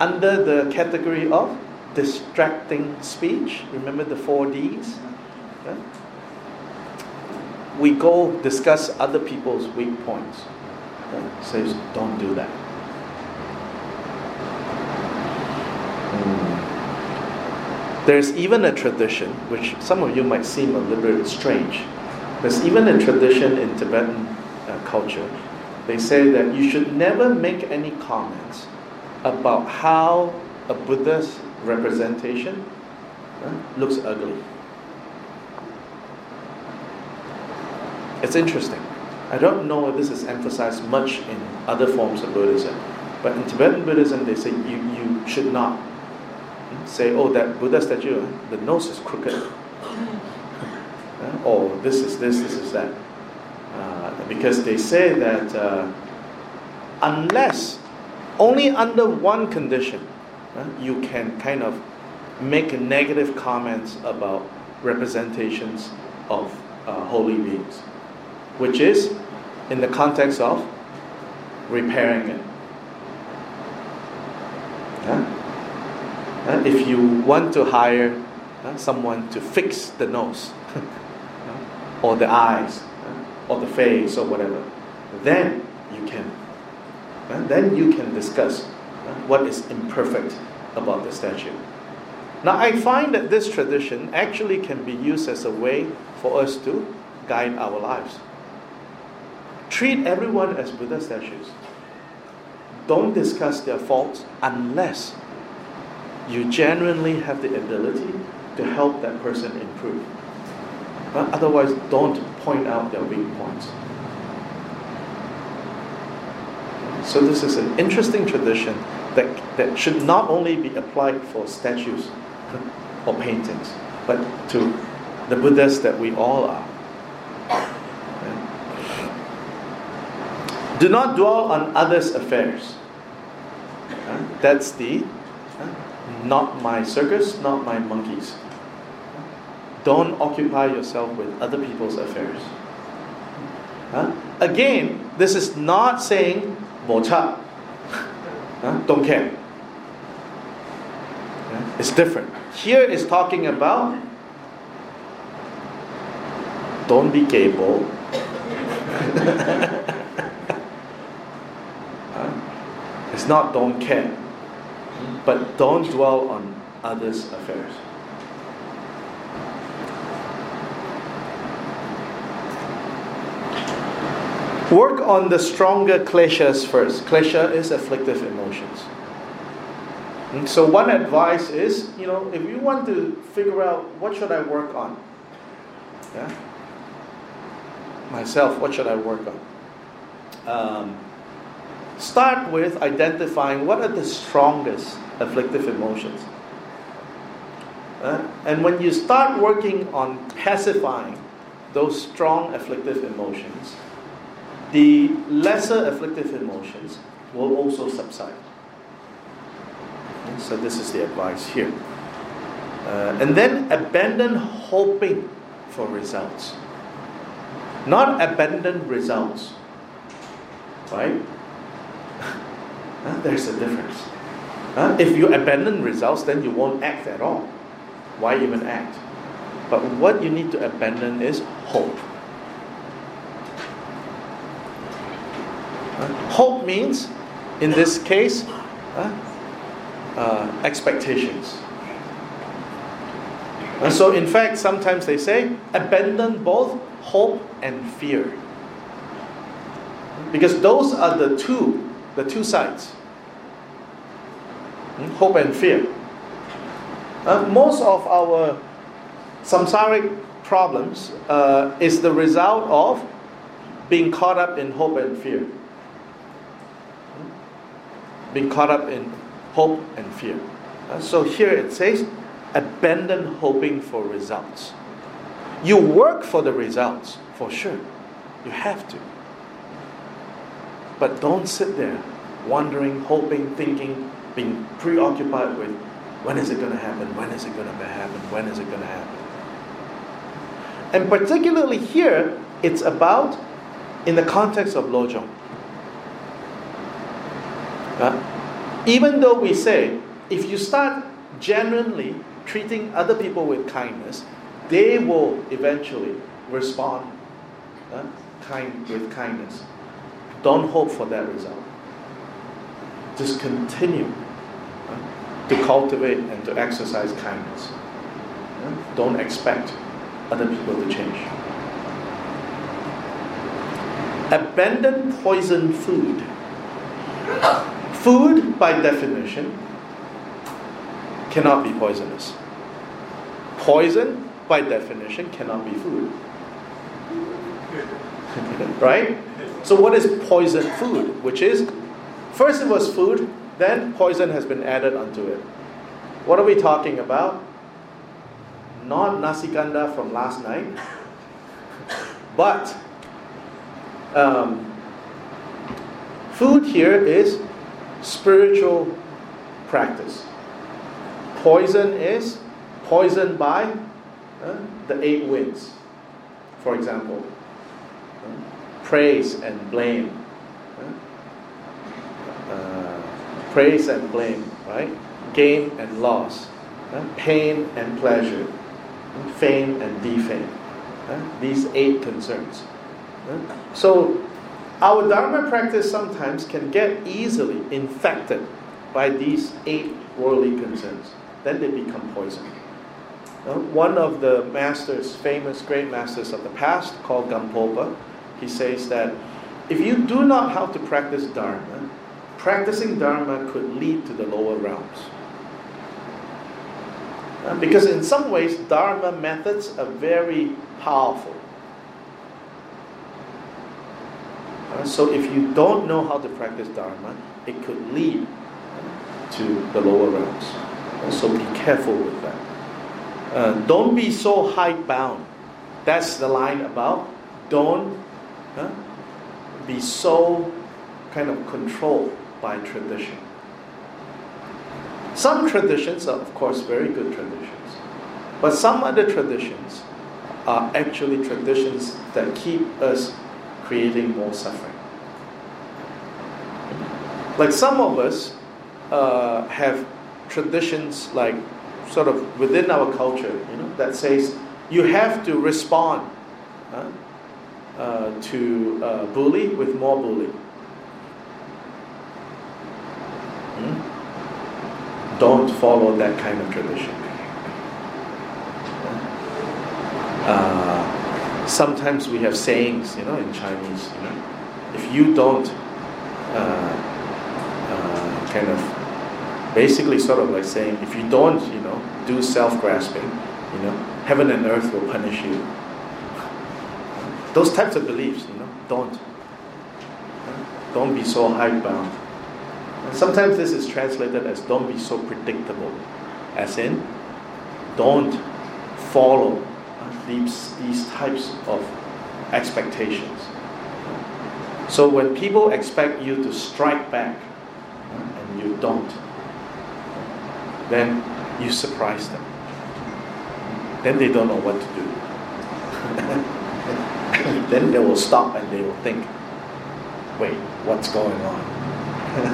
under the category of distracting speech. Remember the four Ds? Yeah? We go discuss other people's weak points. Says, don't do that. There's even a tradition, which some of you might seem a little bit strange. There's even a tradition in Tibetan uh, culture. They say that you should never make any comments about how a Buddha's representation looks ugly. It's interesting. I don't know if this is emphasized much in other forms of Buddhism, but in Tibetan Buddhism, they say you, you should not say, oh, that Buddha statue, the nose is crooked. or this is this, this is that. Uh, because they say that uh, unless, only under one condition, uh, you can kind of make negative comments about representations of uh, holy beings, which is in the context of repairing it. Uh, if you want to hire uh, someone to fix the nose, or the eyes, or the face, or whatever, then you can. then you can discuss what is imperfect about the statue. Now, I find that this tradition actually can be used as a way for us to guide our lives. Treat everyone as Buddha statues. Don't discuss their faults unless you genuinely have the ability to help that person improve. But otherwise, don't point out their weak points. So, this is an interesting tradition that, that should not only be applied for statues or paintings, but to the Buddhas that we all are. Do not dwell on others' affairs. That's the not my circus, not my monkeys. Don't occupy yourself with other people's affairs. Huh? Again, this is not saying mocha. Huh? Don't care. Yeah? It's different. Here is talking about don't be cable. huh? It's not don't care, but don't dwell on others' affairs. Work on the stronger kleshas first. Klesha is afflictive emotions. And so one advice is, you know, if you want to figure out what should I work on, yeah, myself, what should I work on? Um, start with identifying what are the strongest afflictive emotions. Uh, and when you start working on pacifying those strong afflictive emotions, the lesser afflictive emotions will also subside. So, this is the advice here. Uh, and then abandon hoping for results, not abandon results. Right? There's a difference. Uh, if you abandon results, then you won't act at all. Why even act? But what you need to abandon is hope. Hope means, in this case, uh, expectations. And so, in fact, sometimes they say abandon both hope and fear. Because those are the two, the two sides hmm? hope and fear. Uh, most of our samsaric problems uh, is the result of being caught up in hope and fear being caught up in hope and fear. Uh, so here it says, abandon hoping for results. You work for the results, for sure. You have to. But don't sit there wondering, hoping, thinking, being preoccupied with when is it going to happen? When is it going to happen? When is it going to happen? And particularly here, it's about in the context of Lojong. Uh, even though we say, if you start genuinely treating other people with kindness, they will eventually respond uh, kind, with kindness. Don't hope for that result. Just continue to cultivate and to exercise kindness. Don't expect other people to change. Abandon poison food. Food, by definition, cannot be poisonous. Poison, by definition, cannot be food. right? So, what is poison food? Which is, first it was food, then poison has been added onto it. What are we talking about? Not nasi kandar from last night, but um, food here is spiritual practice. Poison is poisoned by uh, the eight winds, for example. Praise and blame. Uh, praise and blame, right? Gain and loss. Uh, pain and pleasure. Fame and defame. Uh, these eight concerns. So our Dharma practice sometimes can get easily infected by these eight worldly concerns. Then they become poison. One of the masters, famous great masters of the past, called Gampopa, he says that if you do not how to practice Dharma, practicing Dharma could lead to the lower realms. Uh, because in some ways, Dharma methods are very powerful. Uh, so if you don't know how to practice Dharma, it could lead to the lower realms. Uh, so be careful with that. Uh, don't be so high bound. That's the line about don't be so kind of controlled by tradition. Some traditions are, of course, very good traditions, but some other traditions are actually traditions that keep us creating more suffering. Like some of us uh, have traditions, like sort of within our culture, you know, that says you have to respond uh, uh, to uh, bully with more bully. Hmm? Don't follow that kind of tradition. Uh, sometimes we have sayings, you know, in Chinese. You know, if you don't uh, uh, kind of basically sort of like saying, if you don't, you know, do self-grasping, you know, heaven and earth will punish you. Those types of beliefs, you know, don't. Don't be so hidebound. And sometimes this is translated as don't be so predictable, as in, don't follow these, these types of expectations. So when people expect you to strike back and you don't, then you surprise them. Then they don't know what to do. Then they will stop and they will think, wait, what's going on?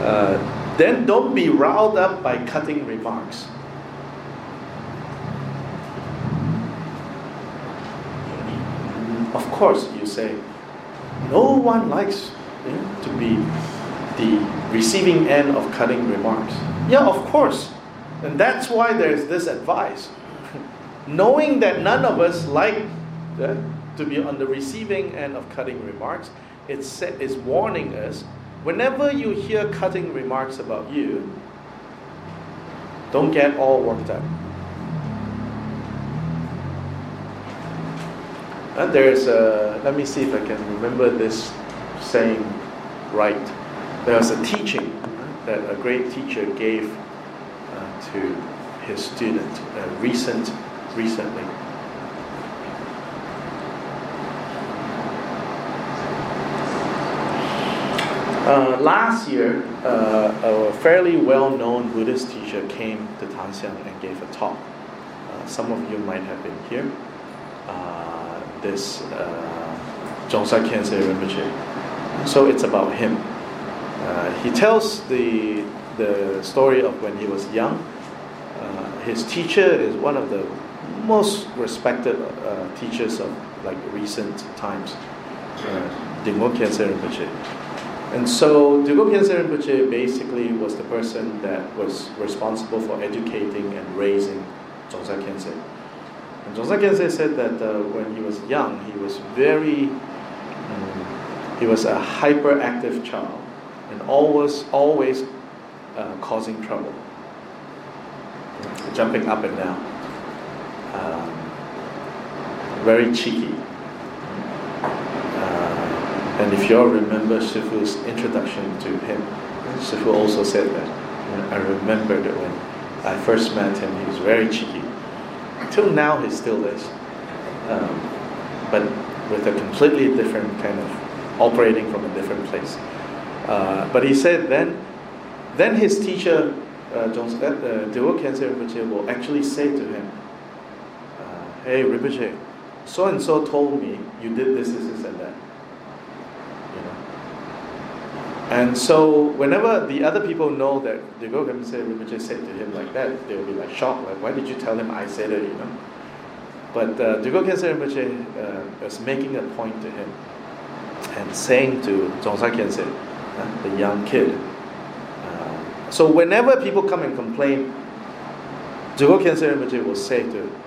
uh, then don't be riled up by cutting remarks. Of course, you say, no one likes you know, to be the receiving end of cutting remarks. Yeah, of course. And that's why there's this advice. Knowing that none of us like uh, to be on the receiving end of cutting remarks, it's, it's warning us whenever you hear cutting remarks about you, don't get all worked up. And there's a, let me see if I can remember this saying right. There was a teaching that a great teacher gave uh, to his student uh, recent, recently. Uh, last year, uh, a fairly well-known Buddhist teacher came to Tanxiang and gave a talk. Uh, some of you might have been here. Uh, this uh, Dzongsar Khyentse Rinpoche. So it's about him. Uh, he tells the the story of when he was young. Uh, his teacher is one of the most respected uh, teachers of like recent times, uh, Dilgo Khyentse Rinpoche. And so Dilgo Khyentse Rinpoche basically was the person that was responsible for educating and raising Dzongsar Khyentse. And Dzongsar Khyentse said that uh, when he was young, he was very, um, he was a hyperactive child and always, always uh, causing trouble, jumping up and down, um, very cheeky. Uh, and if you all remember Shifu's introduction to him, Shifu also said that. I remember that when I first met him, he was very cheeky. Till now, he still is. Um, but with a completely different kind of operating from a different place. Uh, but he said then, then his teacher, uh, John uh, Dilgo Khyentse Rinpoche, will actually say to him, Hey Rinpoche, so and so told me you did this, this, this, and that. You know? And so whenever the other people know that Dilgo Khyentse Rinpoche said to him like that, they will be like shocked, like, why did you tell him I said it, you know? But uh, Dilgo Khyentse Rinpoche uh, was making a point to him and saying to Dzongsar Khyentse, the young kid. Uh, so whenever people come and complain, Dilgo Khyentse Rinpoche will say to him,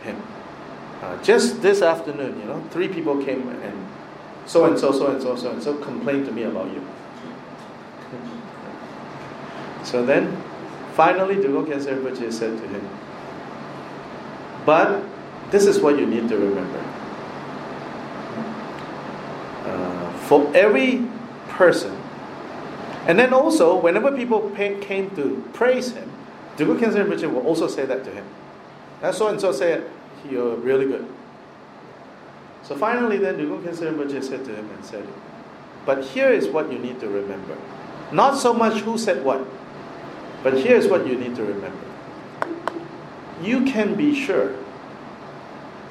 uh, just this afternoon, you know, three people came and so and so, so and so, so and so complained to me about you. so then, finally, the Dilgo Khyentse Rinpoche said to him, but this is what you need to remember. Uh, for every person and then also, whenever people pay, came to praise him, Dilgo Khyentse Rinpoche will also say that to him. And so and so said, you're really good. So finally then Dilgo Khyentse Rinpoche said to him and said, but here is what you need to remember. Not so much who said what, but here's what you need to remember. You can be sure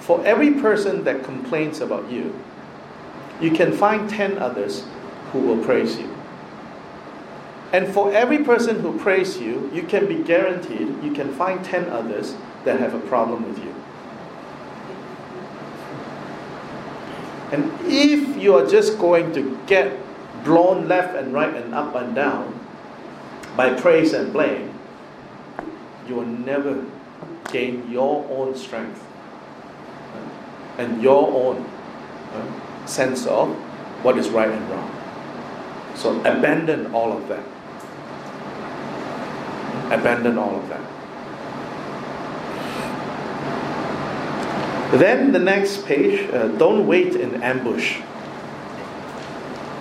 for every person that complains about you, you can find 10 others who will praise you. And for every person who praise you, you can be guaranteed you can find 10 others that have a problem with you. And if you are just going to get blown left and right and up and down by praise and blame, you will never gain your own strength and your own sense of what is right and wrong. So abandon all of that. Abandon all of that. Then the next page, uh, don't wait in ambush.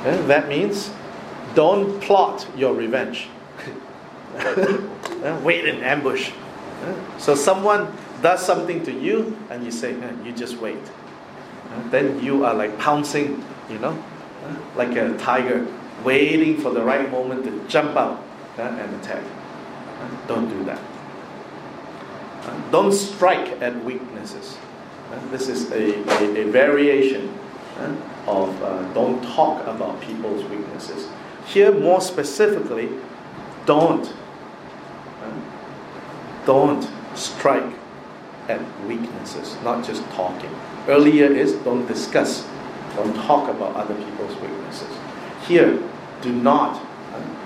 Uh, that means don't plot your revenge. wait in ambush. So someone does something to you and you say, you just wait. Then you are like pouncing, you know, like a tiger, waiting for the right moment to jump out and attack. Don't do that. Don't strike at weaknesses. This is a, a, a variation of don't talk about people's weaknesses. Here, more specifically, don't. Don't strike at weaknesses, not just talking. Earlier is don't discuss, don't talk about other people's weaknesses. Here, do not.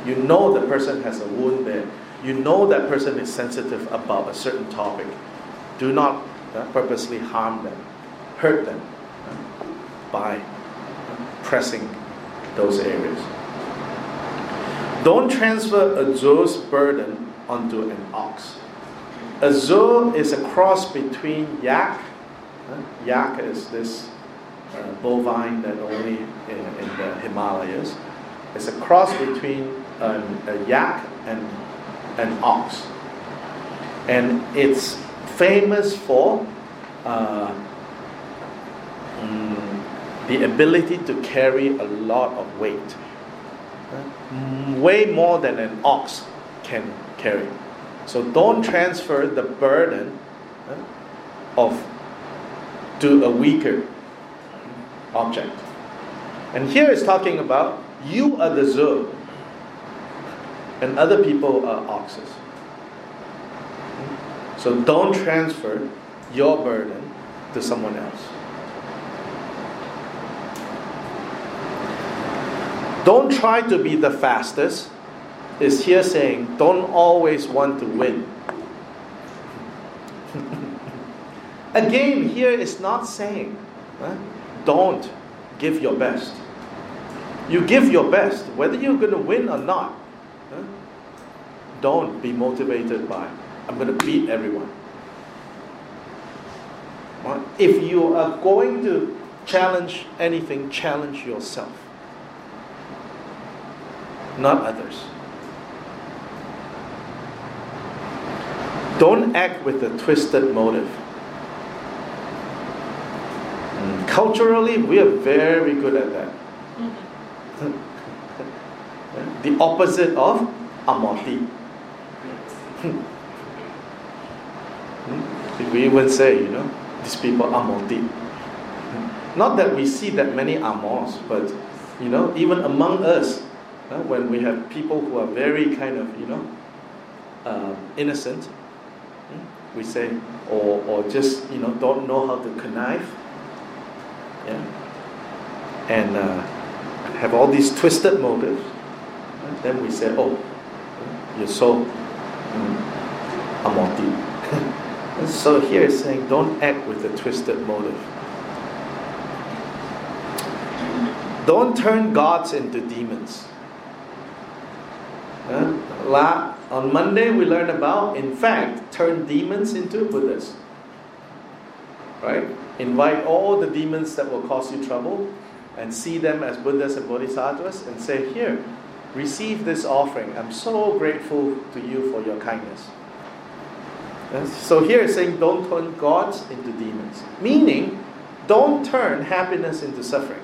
You know the person has a wound there. You know that person is sensitive about a certain topic. Do not uh, purposely harm them, hurt them by pressing those areas. Don't transfer a Zhu's burden onto an ox. A Zhu is a cross between yak. Yak is this uh, bovine that only in, the Himalayas. It's a cross between a yak and an ox. And it's famous for uh, mm, the ability to carry a lot of weight. Uh, way more than an ox can carry. So don't transfer the burden uh, of to a weaker object. And here it's talking about you are the Zhu, and other people are oxes. So don't transfer your burden to someone else. Don't try to be the fastest is here saying don't always want to win. Again, here is not saying don't give your best. You give your best, whether you're going to win or not. Don't be motivated by, I'm going to beat everyone. If you are going to challenge anything, challenge yourself, not others. Don't act with a twisted motive. Mm, culturally, we are very good at that. the opposite of amoti. we even say, you know, these people are amoti. Not that we see that many amors, but you know, even among us, uh, when we have people who are very kind of, you know, uh, innocent, we say, or, or just you know don't know how to connive, yeah, and uh, have all these twisted motives, then we say, oh, you're so um, amorti. So here it's saying, don't act with a twisted motive. Don't turn gods into demons. Uh, on Monday we learned about, in fact, turn demons into Buddhas. Right? Invite all the demons that will cause you trouble and see them as Buddhas and Bodhisattvas and say, Here, receive this offering. I'm so grateful to you for your kindness. So here it's saying, don't turn gods into demons. Meaning, don't turn happiness into suffering.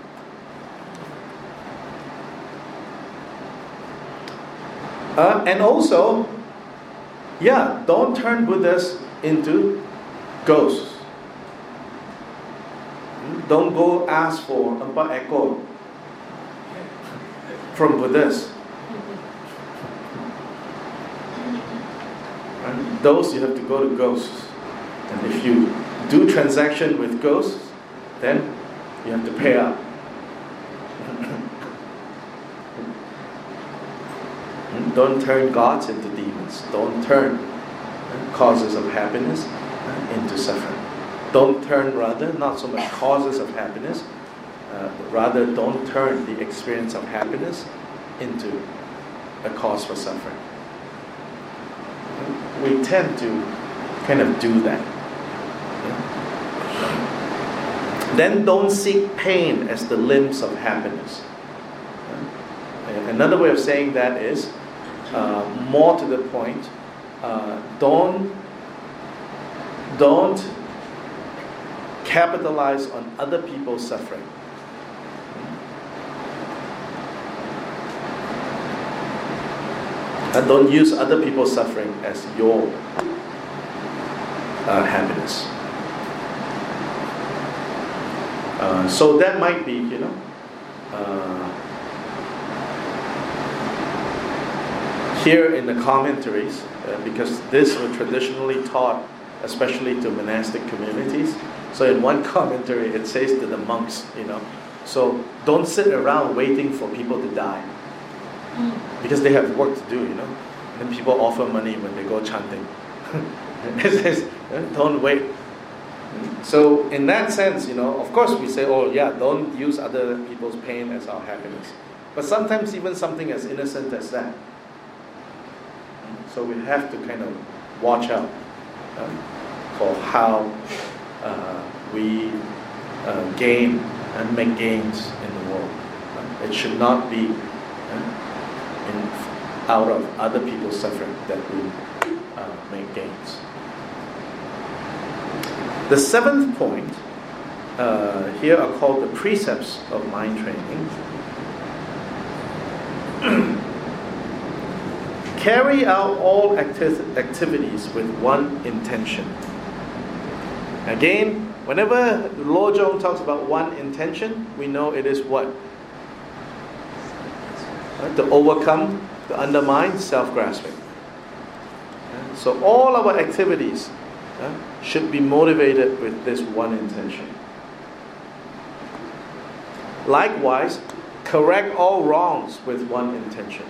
Uh, and also, yeah, don't turn Buddhas into ghosts. Don't go ask for a echo from Buddhas. And those you have to go to ghosts. And if you do transaction with ghosts, then you have to pay up. Don't turn gods into demons. Don't turn causes of happiness into suffering. Don't turn, rather, not so much causes of happiness, uh, rather, don't turn the experience of happiness into a cause for suffering. We tend to kind of do that. Then don't seek pain as the limbs of happiness. Another way of saying that is uh, more to the point. Uh, don't don't capitalize on other people's suffering. And don't use other people's suffering as your uh, happiness. Uh, so that might be, you know, uh, here in the commentaries, uh, because this was traditionally taught, especially to monastic communities. So in one commentary, it says to the monks, you know, so don't sit around waiting for people to die, because they have work to do, you know. And people offer money when they go chanting. says, don't wait. So in that sense, you know, of course we say, oh yeah, don't use other people's pain as our happiness. But sometimes even something as innocent as that so we have to kind of watch out uh, for how uh, we uh, gain and make gains in the world. Uh, it should not be uh, out of other people's suffering that we uh, make gains. The seventh point here are called the precepts of mind training. carry out all acti- activities with one intention. Again, whenever Lojong talks about one intention, we know it is what? Right? To overcome, to undermine self grasping. So all our activities uh, should be motivated with this one intention. Likewise, correct all wrongs with one intention.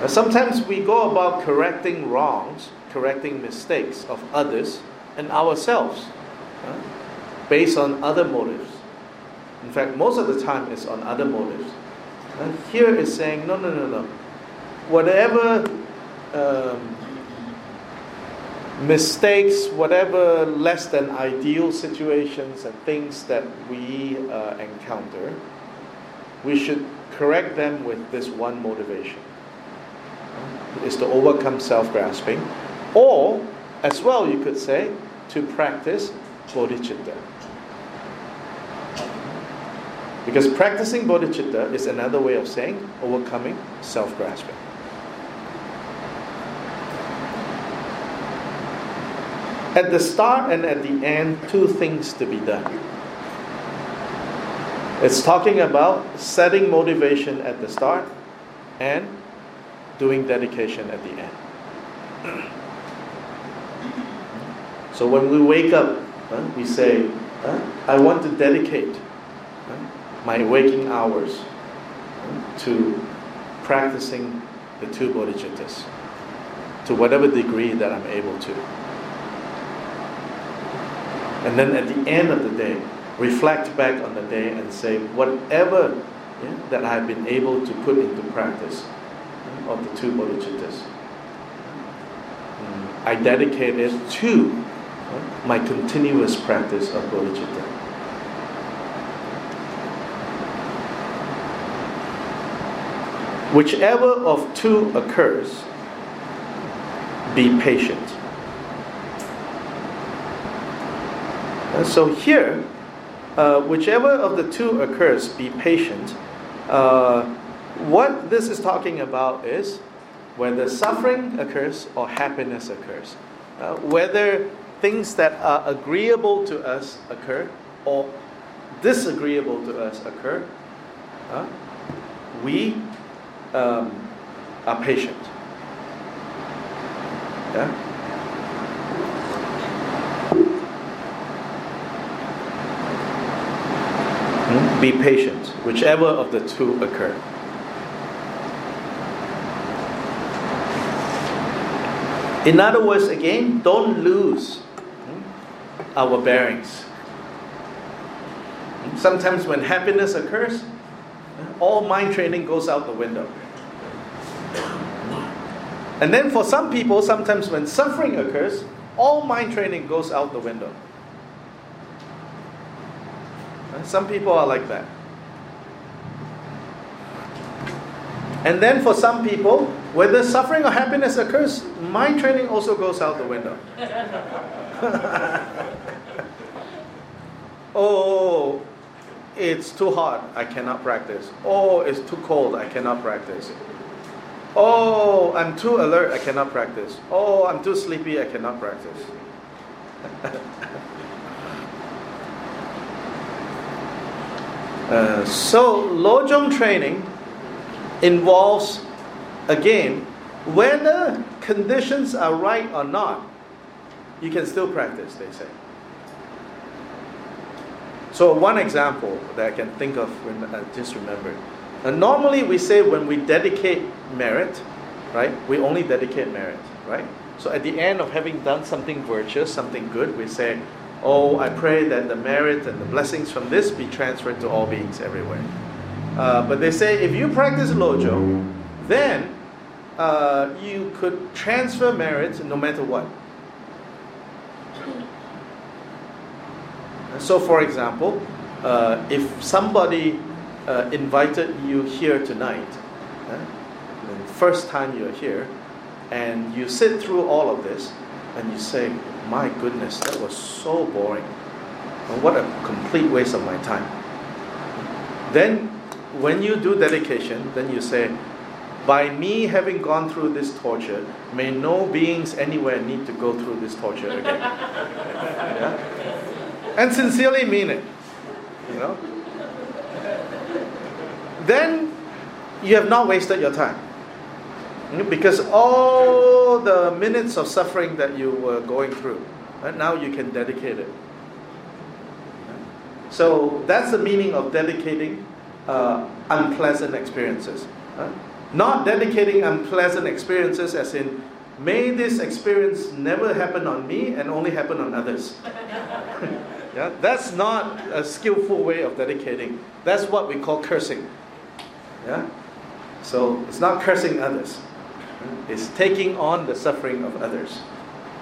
Now, sometimes we go about correcting wrongs, correcting mistakes of others and ourselves uh, based on other motives. In fact, most of the time it's on other motives. And here is saying, no, no, no, no. Whatever um, mistakes, whatever less than ideal situations and things that we uh, encounter, we should correct them with this one motivation is to overcome self grasping, or as well, you could say, to practice bodhicitta. Because practicing bodhicitta is another way of saying overcoming self grasping. At the start and at the end, two things to be done. It's talking about setting motivation at the start and doing dedication at the end. So when we wake up, uh, we say, uh, I want to dedicate my waking hours to practicing the two bodhicittas to whatever degree that I'm able to. And then at the end of the day, reflect back on the day and say, whatever yeah, that I've been able to put into practice, of the two bodhicittas. Mm. I dedicate it to my continuous practice of bodhicitta. Whichever of two occurs, be patient. And so here, uh, whichever of the two occurs, be patient. Uh, what this is talking about is whether suffering occurs or happiness occurs. Uh, whether things that are agreeable to us occur or disagreeable to us occur, uh, we um, patient. Yeah? Hmm? Be patient, whichever of the two occur. In other words, again, don't lose hmm, our bearings. Sometimes when happiness occurs, all mind training goes out the window. And then for some people, sometimes when suffering occurs, all mind training goes out the window. Some people are like that. And then for some people, whether suffering or happiness occurs, mind training also goes out the window. oh, it's too hot, I cannot practice. Oh, it's too cold, I cannot practice. Oh, I'm too alert, I cannot practice. Oh, I'm too sleepy, I cannot practice. uh, so, Lojong training involves, again, whether conditions are right or not, you can still practice, they say. So, one example that I can think of when I just remembered. And normally we say when we dedicate merit, right, we only dedicate merit, right? So at the end of having done something virtuous, something good, we say, Oh, I pray that the merit and the blessings from this be transferred to all beings everywhere. Uh, but they say if you practice Lojong, then uh, you could transfer merit no matter what. So, for example, uh, if somebody uh, invited you here tonight, uh, the first time you're here, and you sit through all of this, and you say, My goodness, that was so boring. What a complete waste of my time. Then when you do dedication, then you say, by me having gone through this torture, may no beings anywhere need to go through this torture again. yeah? And sincerely mean it. You know? Then you have not wasted your time. Because all the minutes of suffering that you were going through, right, now you can dedicate it. So that's the meaning of dedicating uh, unpleasant experiences. Uh, not dedicating unpleasant experiences as in, may this experience never happen on me and only happen on others. yeah, that's not a skillful way of dedicating. That's what we call cursing. Yeah? So it's not cursing others. It's taking on the suffering of others.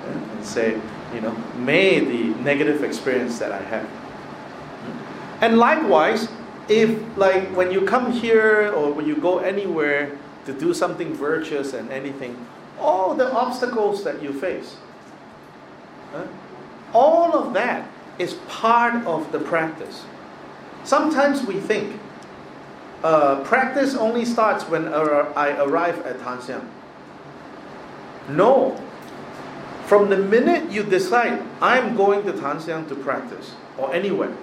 And say, you know, may the negative experience that I have. And likewise, if like when you come here or when you go anywhere to do something virtuous and anything, all the obstacles that you face, huh? all of that is part of the practice. Sometimes we think uh, practice only starts when I arrive at Tanxiang. No. From the minute you decide, I'm going to Tanxiang to practice, or anywhere,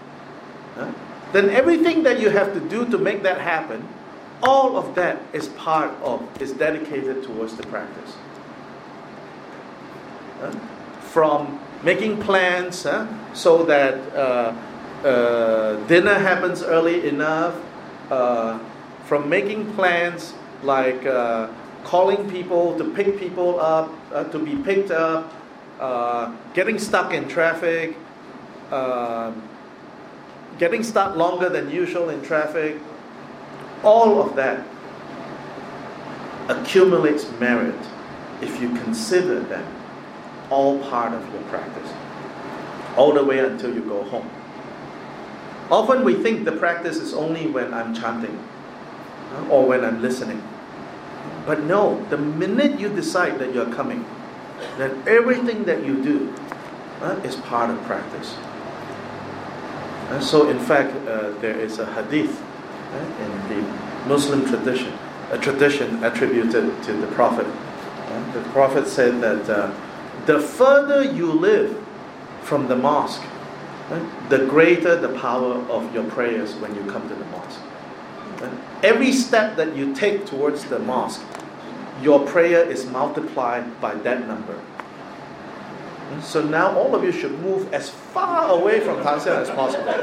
huh? then everything that you have to do to make that happen, all of that is part of, is dedicated towards the practice. Uh, from making plans uh, so that uh, uh dinner happens early enough, uh, from making plans like calling people to pick people up, to be picked up, getting stuck in traffic, um, getting stuck longer than usual in traffic, all of that accumulates merit if you consider them all part of your practice, all the way until you go home. Often we think the practice is only when I'm chanting or when I'm listening. But no, the minute you decide that you're coming, then everything that you do uh, is part of practice. And so, in fact, uh, there is a hadith uh, in the Muslim tradition, a tradition attributed to the Prophet. Uh, the Prophet said that uh, the further you live from the mosque, uh, the greater the power of your prayers when you come to the mosque. Uh, every step that you take towards the mosque, your prayer is multiplied by that number. So now all of you should move as far away from Tanxiang as possible.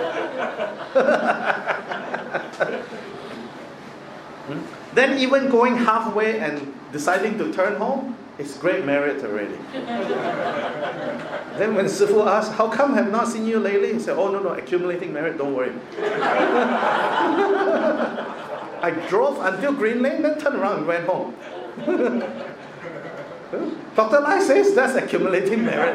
then even going halfway and deciding to turn home is great merit already. then when Sifu asked, how come I have not seen you lately? He said, oh no, no, accumulating merit, don't worry. I drove until Green Lane, then turned around and went home. Dr. Lye says that's accumulating merit.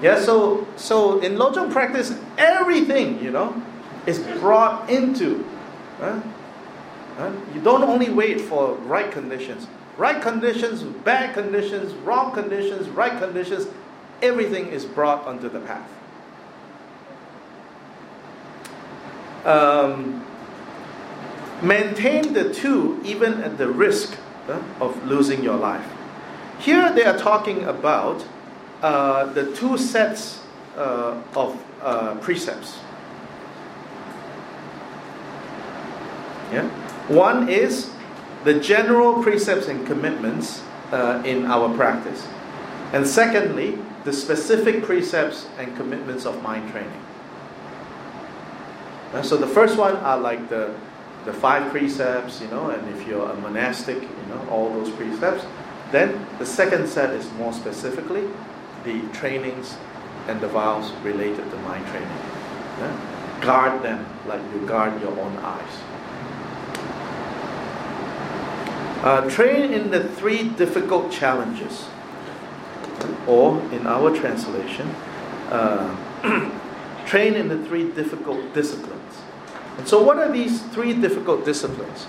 yeah, so so in Lojong practice, everything, you know, is brought into. You don't only wait for right conditions. Right conditions, bad conditions, wrong conditions, right conditions, everything is brought onto the path. um, maintain the two even at the risk uh, of losing your life. Here they are talking about uh, the two sets uh, of uh, precepts. Yeah? One is the general precepts and commitments uh, in our practice. And secondly, the specific precepts and commitments of mind training. Uh, so the first one are like the, the five precepts, you know, and if you're a monastic, you know, all those precepts. Then the second set is more specifically the trainings and the vows related to mind training. Yeah? Guard them like you guard your own eyes. Uh, train in the three difficult challenges, or in our translation, uh, train in the three difficult disciplines. And so, what are these three difficult disciplines?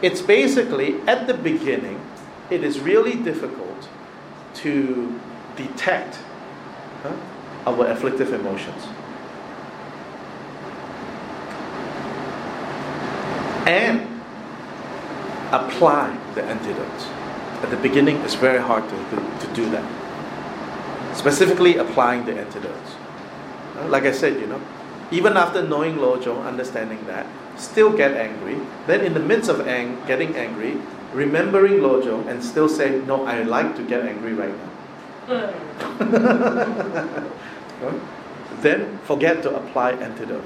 It's basically at the beginning, it is really difficult to detect huh, our afflictive emotions. And apply the antidote. At the beginning, it's very hard to, to, to do that. Specifically, applying the antidote. Uh, like I said, you know, even after knowing Lojong, understanding that, still get angry. Then, in the midst of ang- getting angry, remembering Lojong and still say, No, I like to get angry right now. then forget to apply antidote.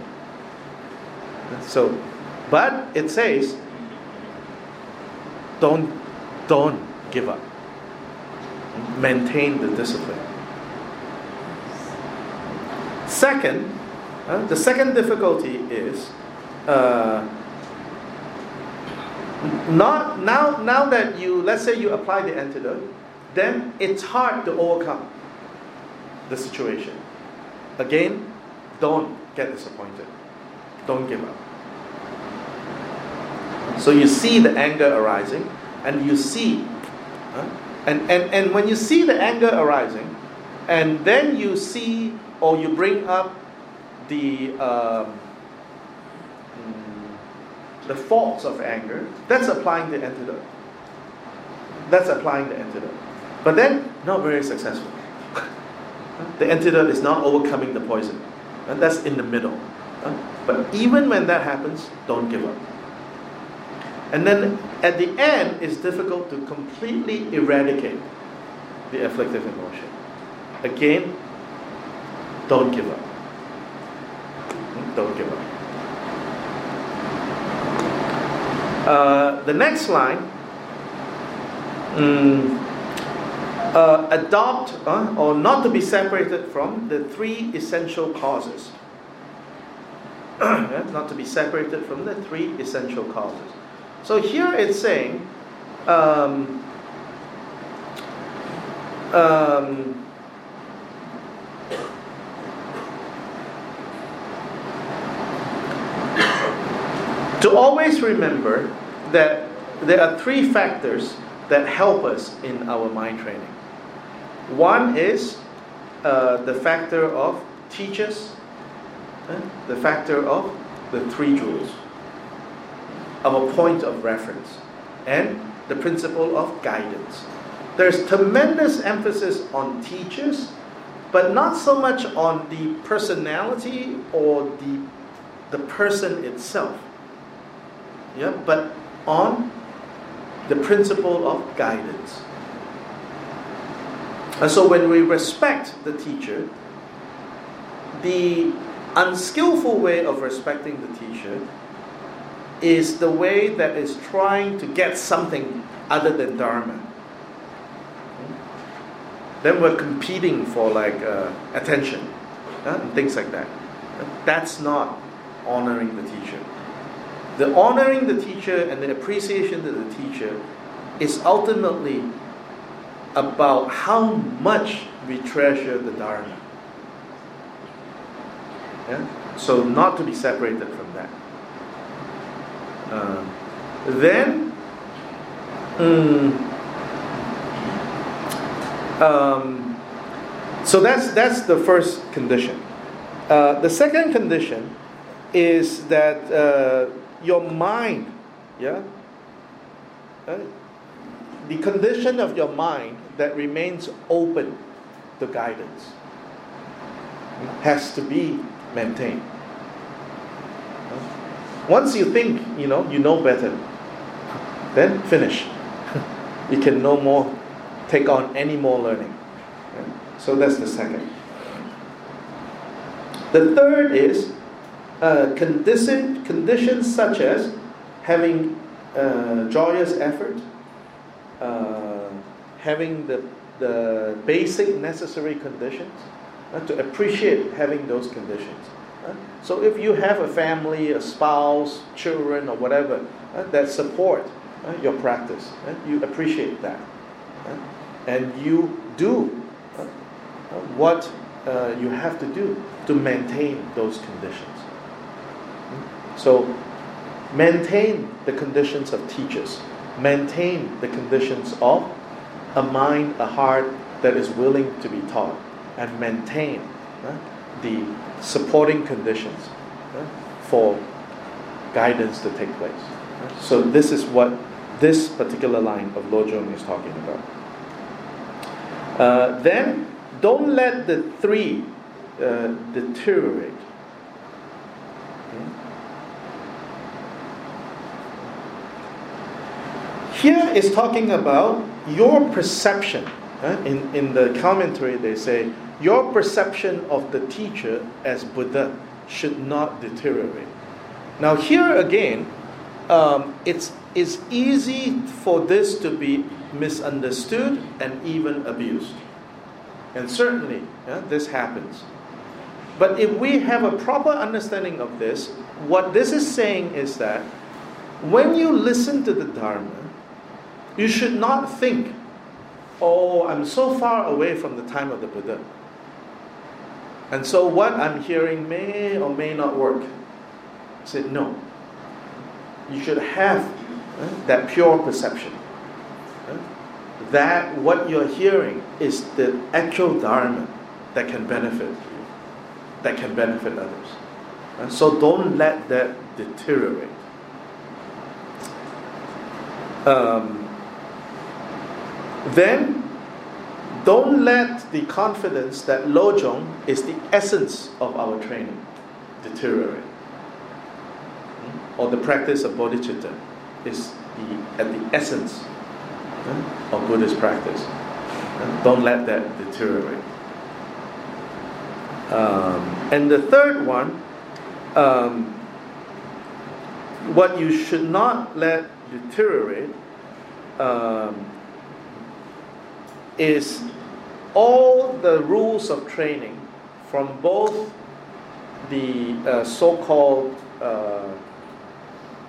So, but it says, don't, don't give up. Maintain the discipline. Second, uh, the second difficulty is uh, not now. Now that you let's say you apply the antidote, then it's hard to overcome the situation. Again, don't get disappointed. Don't give up. So you see the anger arising, and you see, uh, and, and, and when you see the anger arising, and then you see or you bring up the um, mm, the faults of anger, that's applying the antidote. That's applying the antidote. But then, not very successful. the antidote is not overcoming the poison. And that's in the middle. But even when that happens, don't give up. And then at the end, it's difficult to completely eradicate the afflictive emotion. Again, don't give up. Don't give up. Uh, the next line um, uh, adopt uh, or not to be separated from the three essential causes. not to be separated from the three essential causes. So here it's saying um, um, to always remember that there are three factors that help us in our mind training. One is uh, the factor of teachers, uh, the factor of the three jewels, our point of reference, and the principle of guidance. There's tremendous emphasis on teachers, but not so much on the personality or the, the person itself. Yeah, but on the principle of guidance. And so when we respect the teacher, the unskillful way of respecting the teacher is the way that is trying to get something other than Dharma. Then we're competing for like uh, attention uh, and things like that. That's not honoring the teacher. The honoring the teacher and the appreciation to the teacher is ultimately about how much we treasure the Dharma. Yeah? So, not to be separated from. Uh, then, mm, um, so that's, that's the first condition. Uh, the second condition is that uh, your mind, yeah, the condition of your mind that remains open to guidance has to be maintained. Once you think, you know, you know better, then finish. you can no more take on any more learning. So that's the second. The third is uh, condition, conditions such as having uh, joyous effort, uh, having the, the basic necessary conditions, uh, to appreciate having those conditions. Uh, so if you have a family, a spouse, children, or whatever uh, that support uh, your practice, uh, you appreciate that. Uh, and you do what you have to do to maintain those conditions. So, maintain the conditions of teachers, maintain the conditions of a mind, a heart that is willing to be taught, and maintain uh, the supporting conditions for guidance to take place. So, this is what this particular line of Lojong is talking about. Uh, then, don't let the three uh, deteriorate. Here is talking about your perception. In, in the commentary, they say, your perception of the teacher as Buddha should not deteriorate. Now, here again, um, it's, it's easy for this to be misunderstood and even abused. And certainly, yeah, this happens. But if we have a proper understanding of this, what this is saying is that when you listen to the Dharma, you should not think, oh, I'm so far away from the time of the Buddha. And so what I'm hearing may or may not work. I said, no. You should have uh, that pure perception. Uh, that what you're hearing is the actual Dharma that can benefit you, that can benefit others. Uh, so don't let that deteriorate. Um, then don't let the confidence that Lojong is the essence of our training deteriorate. Hmm? Or the practice of bodhicitta is the, at the essence hmm, of Buddhist practice. Hmm? Don't let that deteriorate. Um, and the third one, um, what you should not let deteriorate um, is all the rules of training from both the uh, so called uh,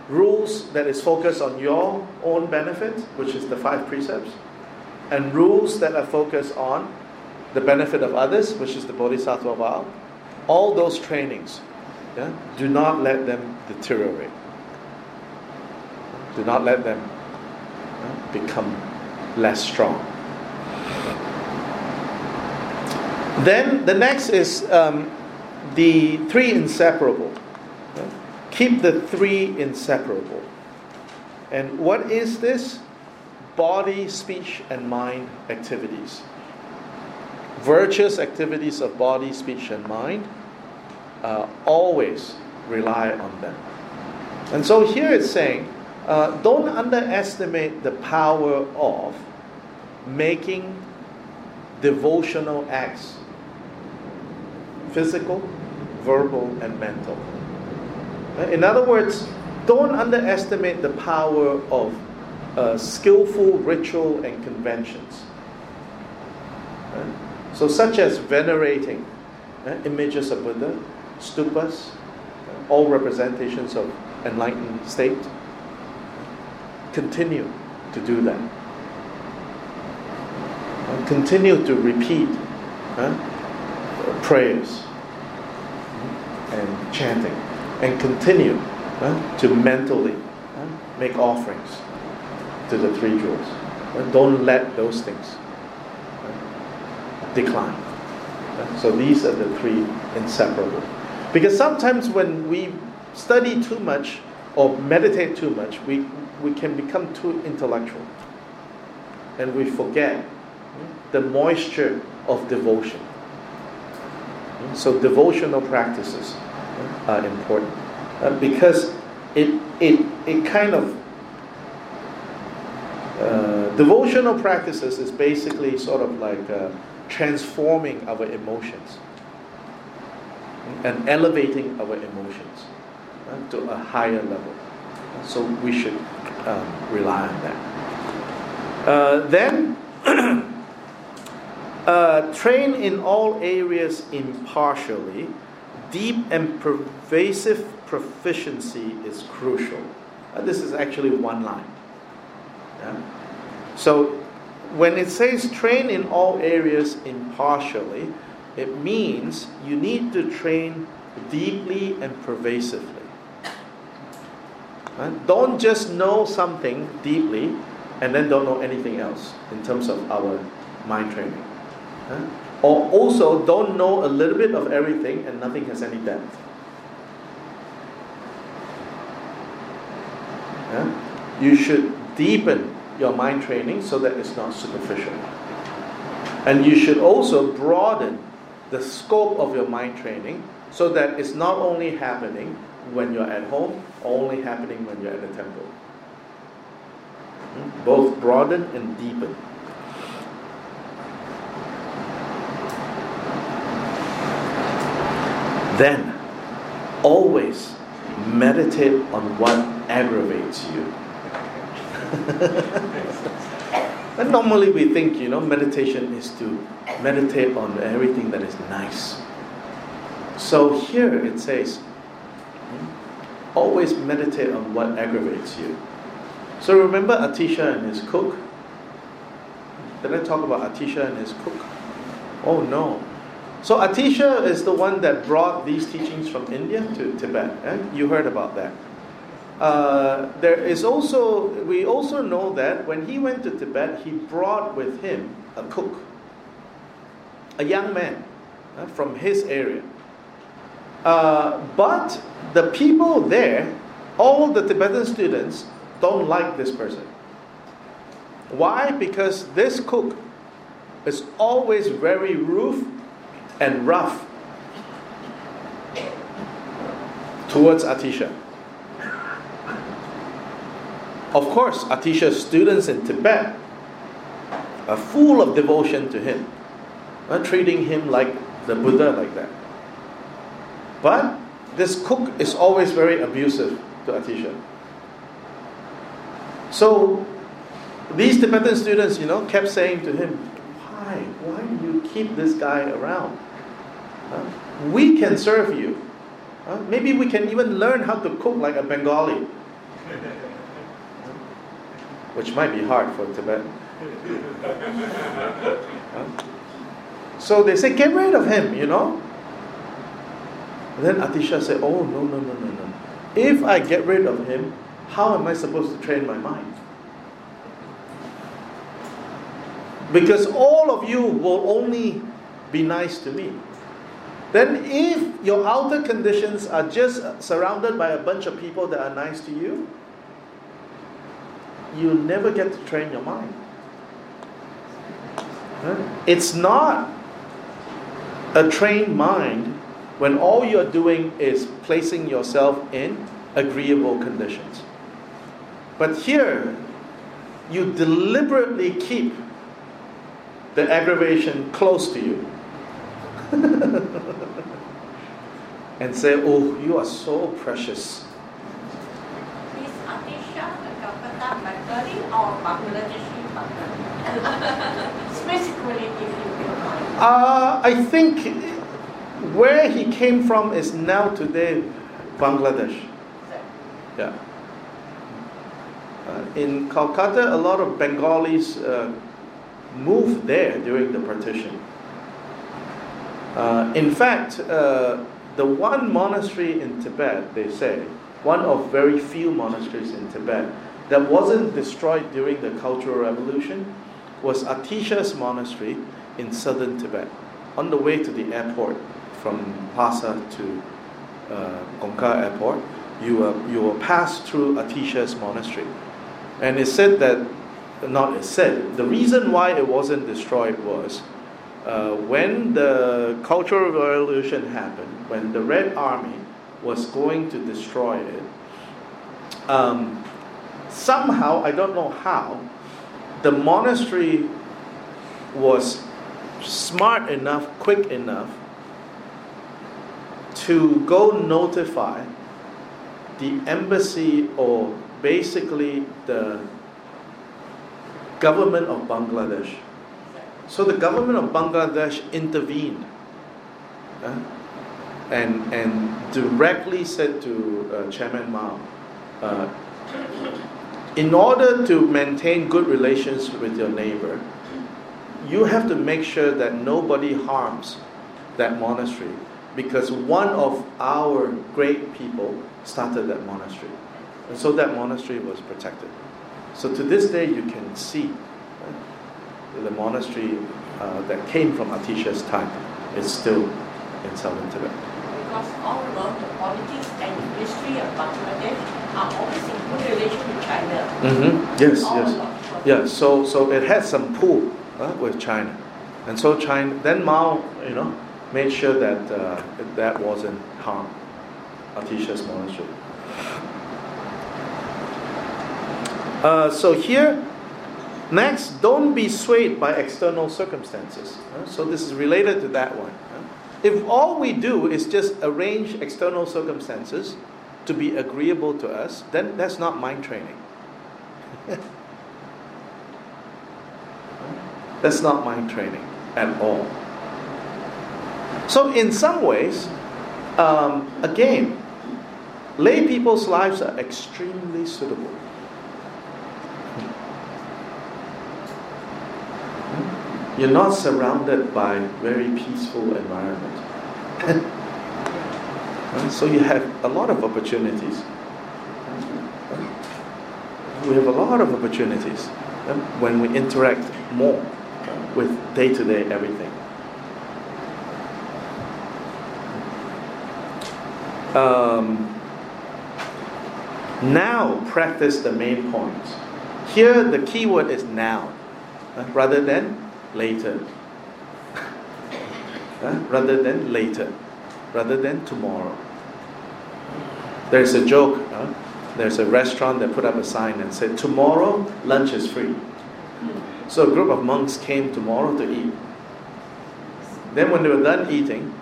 rules that is focused on your own benefit, which is the five precepts, and rules that are focused on the benefit of others, which is the Bodhisattva vow. All those trainings, yeah, do not let them deteriorate. Do not let them yeah, become less strong. Then the next is um, the three inseparable. Keep the three inseparable. And what is this? Body, speech, and mind activities. Virtuous activities of body, speech, and mind. Uh, always rely on them. And so here it's saying uh, don't underestimate the power of making devotional acts physical, verbal, and mental. In other words, don't underestimate the power of uh, skillful ritual and conventions. Right? So, such as venerating uh, images of Buddha, stupas, uh, all representations of enlightened state. Continue to do that. Uh, continue to repeat prayers and chanting and continue uh, to mentally uh, make offerings to the three jewels. Uh, don't let those things decline. so these are the three inseparable. Because sometimes when we study too much or meditate too much, we, we can become too intellectual. And we forget the moisture of devotion. So devotional practices are important uh, because it, it, it kind of uh, devotional practices is basically sort of like uh, transforming our emotions and elevating our emotions uh, to a higher level. So we should um, rely on that. Uh, then uh, train in all areas impartially. Deep and pervasive proficiency is crucial. Uh, this is actually one line. Yeah? So, when it says train in all areas impartially, it means you need to train deeply and pervasively. Right? Don't just know something deeply and then don't know anything else in terms of our mind training. Huh? Or also don't know a little bit of everything and nothing has any depth. Huh? You should deepen your mind training so that it's not superficial. And you should also broaden the scope of your mind training so that it's not only happening when you're at home, only happening when you're at the temple. Hmm? Both broaden and deepen. Then, always meditate on what aggravates you. and normally we think, you know, meditation is to meditate on everything that is nice. So here it says, always meditate on what aggravates you. So remember Atisha and his cook? Did I talk about Atisha and his cook? Oh no. So Atisha is the one that brought these teachings from India to Tibet. Eh? You heard about that. Uh, there is also we also know that when he went to Tibet, he brought with him a cook, a young man uh, from his area. Uh, but the people there, all the Tibetan students, don't like this person. Why? Because this cook is always very rude and rough towards Atisha. Of course, Atisha's students in Tibet are full of devotion to him, not treating him like the Buddha like that. But this cook is always very abusive to Atisha. So these Tibetan students, you know, kept saying to him, Why? Why do you keep this guy around? We can serve you. Maybe we can even learn how to cook like a Bengali. Which might be hard for Tibet. So they say, get rid of him, you know. And then Atisha said, oh, no, no, no, no, no. If I get rid of him, how am I supposed to train my mind? Because all of you will only be nice to me. Then, if your outer conditions are just surrounded by a bunch of people that are nice to you, you never get to train your mind. It's not a trained mind when all you're doing is placing yourself in agreeable conditions. But here, you deliberately keep the aggravation close to you. and say, Oh, you are so precious. Is Atisha a Calcutta Bengali or Bangladeshi Bengali? Specifically, if you don't. Uh, I think where he came from is now today Bangladesh. Yeah. Uh, in Calcutta, a lot of Bengalis uh, moved there during the partition. Uh, in fact, uh, the one monastery in Tibet, they say, one of very few monasteries in Tibet that wasn't destroyed during the Cultural Revolution was Atisha's monastery in southern Tibet, on the way to the airport from Lhasa to uh, Gonggar airport. You will, you will pass through Atisha's monastery. And it said that, not it said, the reason why it wasn't destroyed was uh, when the Cultural Revolution happened, when the Red Army was going to destroy it, um, somehow, I don't know how, the monastery was smart enough, quick enough to go notify the embassy or basically the government of Bangladesh. So the government of Bangladesh intervened uh, and, and directly said to uh, Chairman Mao, uh, in order to maintain good relations with your neighbor, you have to make sure that nobody harms that monastery because one of our great people started that monastery. And so that monastery was protected. So to this day, you can see the monastery uh, that came from Atisha's time is still in southern Tibet. Because all along the politics and history of Bangladesh are always in good relation with China. Mm-hmm. Yes, All yes. Yeah, so, so it had some pull uh, with China. And so China, then Mao, you know, made sure that uh, that wasn't harmed, Atisha's monastery. Uh, so here, next, don't be swayed by external circumstances. So this is related to that one. If all we do is just arrange external circumstances to be agreeable to us, then that's not mind training. that's not mind training at all. So, in some ways, um, again, lay people's lives are extremely suitable. You're not surrounded by very peaceful environment. So you have a lot of opportunities. We have a lot of opportunities uh, when we interact more with day-to-day everything. Um, now practice the main points. Here the key word is now, uh, rather than later. Rather than later, rather than tomorrow. There's a joke. there's a restaurant that put up a sign and said, Tomorrow lunch is free. So a group of monks came tomorrow to eat. Then when they were done eating,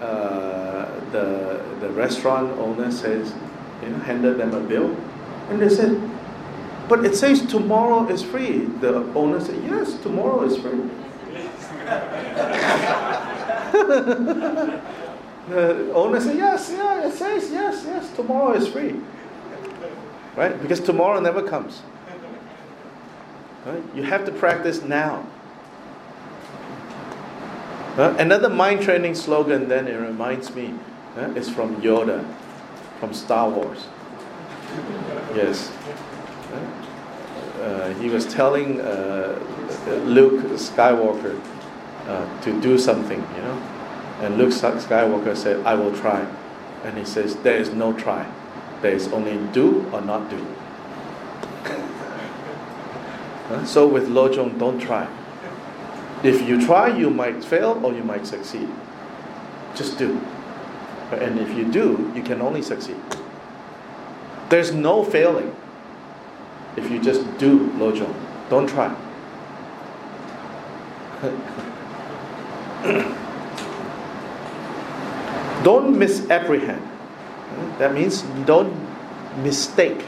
uh, the, the restaurant owner says, you know, handed them a bill. And they said, but it says tomorrow is free. The owner said, yes, tomorrow is free. the owner said, yes, yeah, it says, yes, yes, tomorrow is free. Right? Because tomorrow never comes. Right? You have to practice now. Uh, another mind training slogan, then it reminds me, uh, is from Yoda, from Star Wars. Yes. Uh, he was telling uh, Luke Skywalker, uh, to do something, you know. And Luke Skywalker said, I will try. And he says, There is no try. There is only do or not do. so with Lojong, don't try. If you try, you might fail or you might succeed. Just do. And if you do, you can only succeed. There's no failing if you just do Lojong. Don't try. don't misapprehend. That means don't mistake.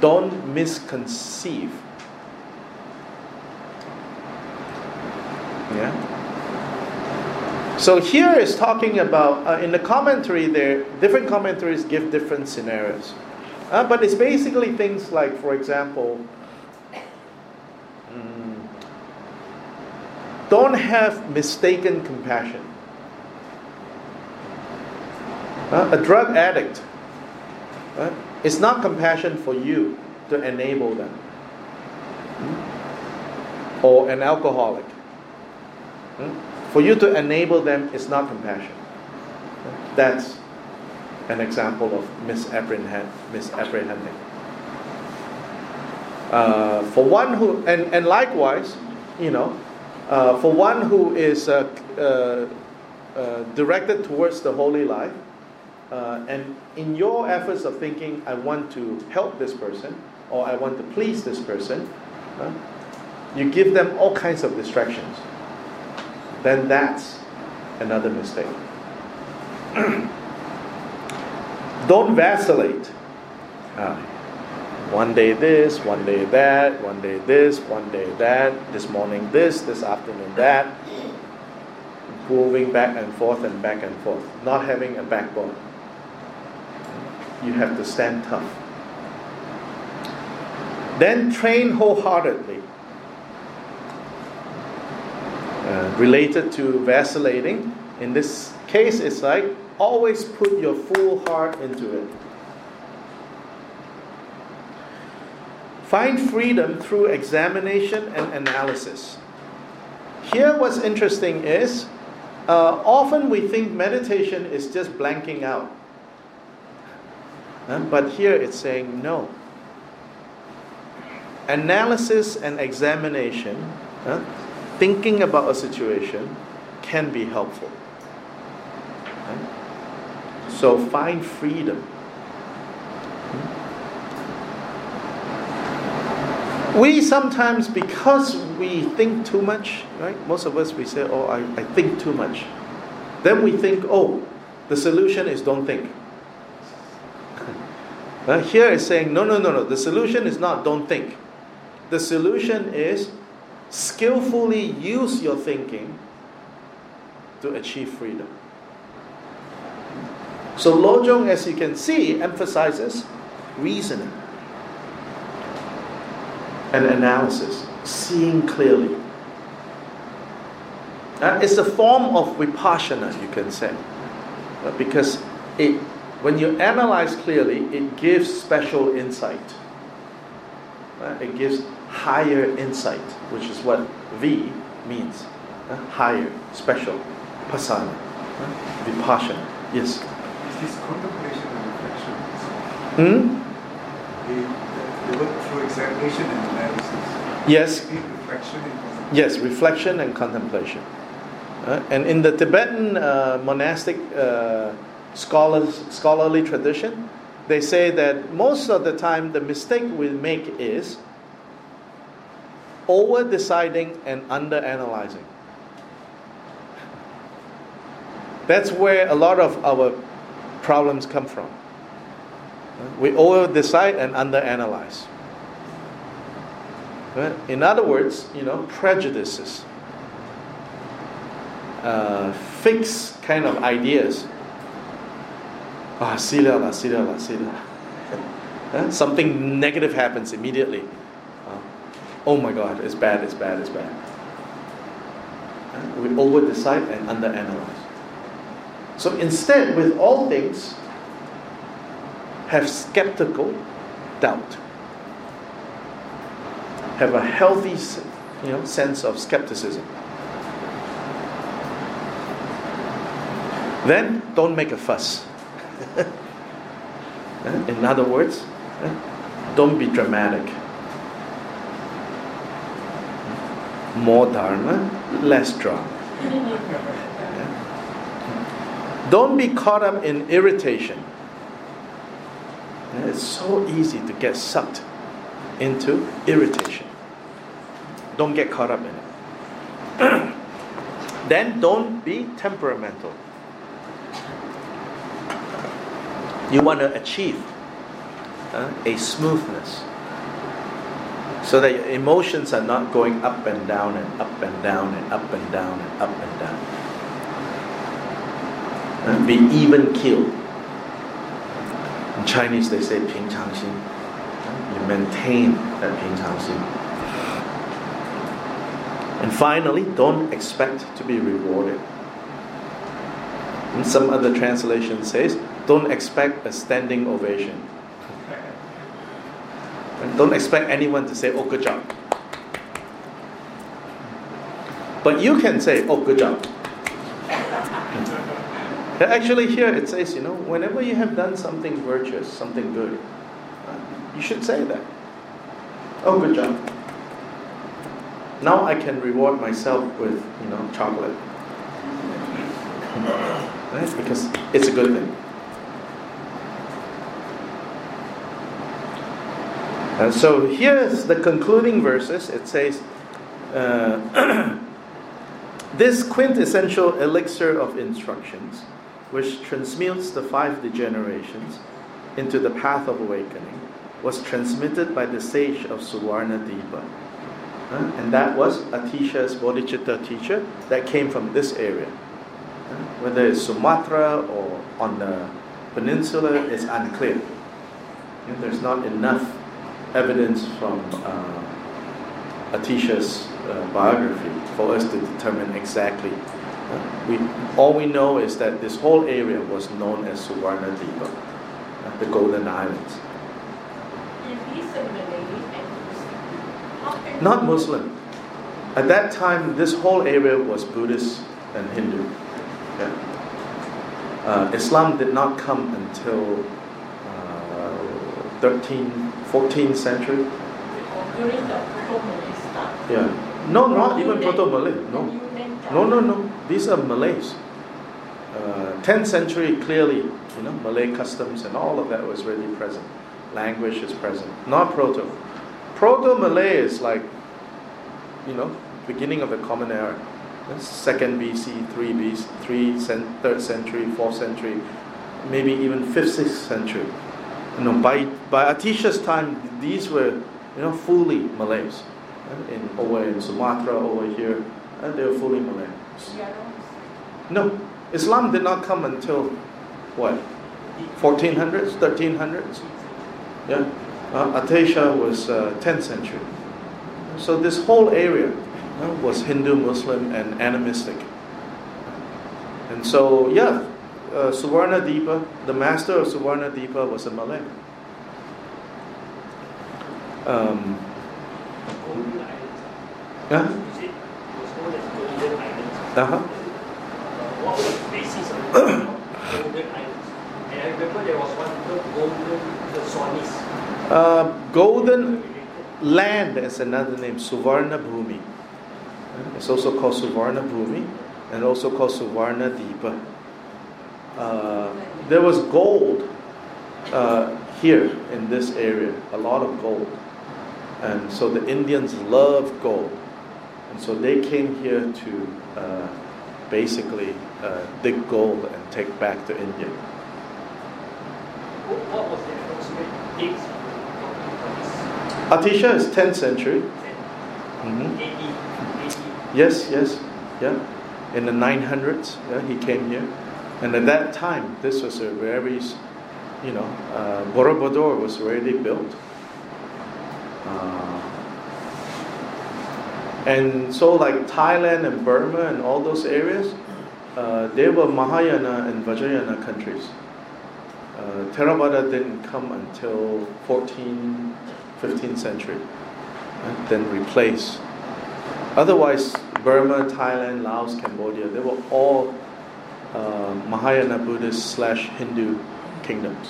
Don't misconceive. Yeah. So here is talking about uh, in the commentary. There, different commentaries give different scenarios, uh, but it's basically things like, for example, mm, don't have mistaken compassion. Uh, a drug addict, uh, it's not compassion for you to enable them, hmm? or an alcoholic Hmm? For you to enable them is not compassion. That's an example of misapprehend, misapprehending. Uh, for one who, and, and likewise, you know, uh, for one who is uh, uh, uh directed towards the holy life, uh, and in your efforts of thinking, I want to help this person, or I want to please this person, you give them all kinds of distractions then that's another mistake. Don't vacillate. Uh, one day this, one day that, one day this, one day that, this morning this, this afternoon that. Moving back and forth and back and forth. Not having a backbone. You have to stand tough. Then train wholeheartedly uh, related to vacillating. In this case, it's like always put your full heart into it. Find freedom through examination and analysis. Here, what's interesting is uh, often we think meditation is just blanking out. Uh, but here it's saying no. Analysis and examination uh, thinking about a situation can be helpful. So find freedom. We sometimes, because we think too much, right? Most of us, we say, oh, I, I think too much. Then we think, oh, the solution is don't think. uh, here is saying, no, no, no, no. The solution is not don't think. The solution is skillfully use your thinking to achieve freedom. So Lojong, as you can see, emphasizes reasoning and analysis, seeing clearly. Uh, it's a form of vipassana, you can say, uh, because it, when you analyze clearly, it gives special insight. Uh, it gives higher insight, which is what vi means. Uh, higher, special, pasana, uh, vipassana. Yes. Is this contemplation and reflection? Hmm? They, they through examination and analysis. Yes. Reflection and yes, reflection and contemplation. Uh, and in the Tibetan uh, monastic uh, scholars, scholarly tradition, they say that most of the time the mistake we make is over deciding and under analyzing. That's where a lot of our problems come from. We over decide and under analyze. In other words, you know, prejudices, uh, fixed kind of ideas. Ah, sila la, sila la, sila. Something negative happens immediately oh my god, it's bad, it's bad, it's bad. We over decide and under analyze. So instead, with all things, have skeptical doubt. Have a healthy you know, sense of skepticism. Then don't make a fuss. Eh, in other words, eh, don't be dramatic. More Dharma, less drama. Don't be caught up in irritation. It's so easy to get sucked into irritation. Don't get caught up in it. then don't be temperamental. You want to achieve uh, a smoothness so that your emotions are not going up and down and up and down and up and down and up and down Uh, be even keel. In Chinese, they say 平常心. You maintain that 平常心. And finally, don't expect to be rewarded. And some other translation says, don't expect a standing ovation. And don't expect anyone to say, oh, good job. But you can say, oh, good job. Actually, here it says, you know, whenever you have done something virtuous, something good, you should say that. Oh, good job. Now I can reward myself with, you know, chocolate. Right? Because it's a good thing. And so here's the concluding verses. It says, uh, This quintessential elixir of instructions, which transmutes the five degenerations into the path of awakening, was transmitted by the sage of Suvarna Dipa. Uh, and that was Atisha's bodhicitta teacher that came from this area. Whether it's Sumatra or on the peninsula is unclear. There's not enough evidence from uh, Atisha's uh, biography for us to determine exactly. We, all we know is that this whole area was known as Suvarna Dipa, uh, the Golden Islands. Not Muslim. At that time, this whole area was Buddhist and Hindu. Yeah. Uh, Islam did not come until uh, 13, 14th century. During the Proto-Malay Yeah. No, not even Proto-Malay. No. No, no, no. These are Malays. Uh, 10th century, clearly, you know, Malay customs and all of that was really present. Language is present. Not Proto. Proto-Malay is like, you know, beginning of the Common Era. That's Second BC, three BC, 3, 3rd century, fourth century, maybe even fifth, sixth century. You know, by by Atisha's time, these were you know fully Malays. In over in Sumatra, over here, and they were fully Malay. No, Islam did not come until what? 1400s, 1300s. Yeah, uh, Atisha was uh, 10th century. So this whole area uh, was Hindu, Muslim, and animistic. And so, yeah, uh, Suvarna Dipa, the master of Suvarna Dipa was a Malay. Um, yeah? Uh-huh. What was the basis of Golden Islands? And I remember there was one called Golden, the Swanis. Uh, golden land is another name, Suvarna Bhumi. It's also called Suvarna Bhumi and also called Suvarna Dipa. Uh, there was gold uh, here in this area, a lot of gold. And so the Indians loved gold. And so they came here to uh, basically uh, dig gold and take back to India. What was the approximate dates Atisha is 10th century. Mhm. 80, 80. Yes, yes, yeah. In the 900s, yeah, he came here. And at that time, this was a very, you know, uh, Borobudur was already built. Uh, and so, like Thailand and Burma and all those areas, uh, they were Mahayana and Vajrayana countries. Uh, Theravada didn't come until 14th, 15th century, and then replaced. Otherwise, Burma, Thailand, Laos, Cambodia, they were all uh, Mahayana Buddhist slash Hindu kingdoms.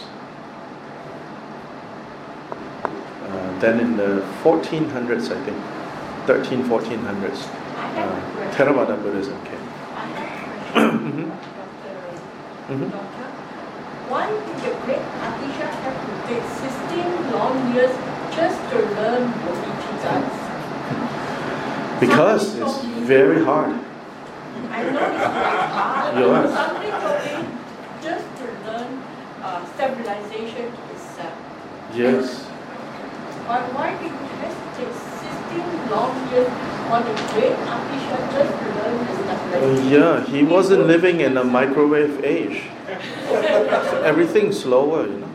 Uh, then in the 1400s, I think, 13, 1400s, I have uh. Theravada Buddhism came. I have a question, Mhm. Dr. Mhm. Doctor. Why did the great Atisha have to take 16 long years just to learn Bodhicittas? Because it's very hard. I know it's very hard. Somebody told me just to learn uh, stabilization uh, Yes. But why did it have to take 16 long years for the great to learn Uh, yeah, he wasn't living in a microwave age. So everything's slower, you know.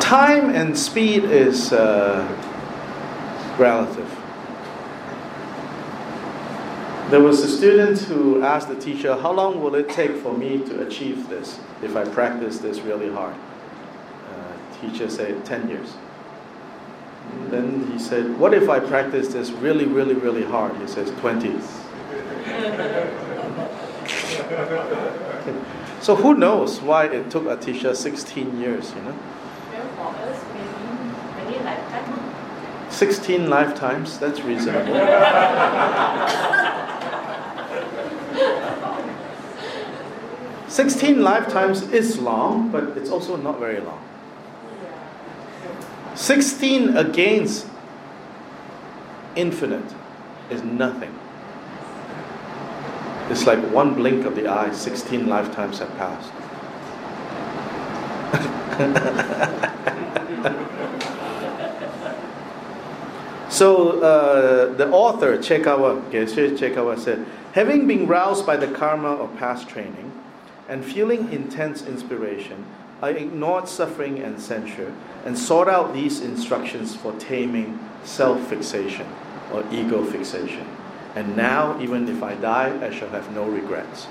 Time and speed is uh, relative. There was a student who asked the teacher, How long will it take for me to achieve this if I practice this really hard? Uh, teacher said, 10 years. Then he said, What if I practice this really, really, really hard? He says, 20. so who knows why it took a teacher 16 years, you know? Well, for us, maybe many lifetimes. 16 lifetimes, that's reasonable. Sixteen lifetimes is long, but it's also not very long. Sixteen against infinite is nothing. It's like one blink of the eye, sixteen lifetimes have passed. So uh, the author Chekawa, Geshe Chekawa said, having been roused by the karma of past training and feeling intense inspiration, I ignored suffering and censure and sought out these instructions for taming self-fixation or ego fixation. And now, even if I die, I shall have no regrets.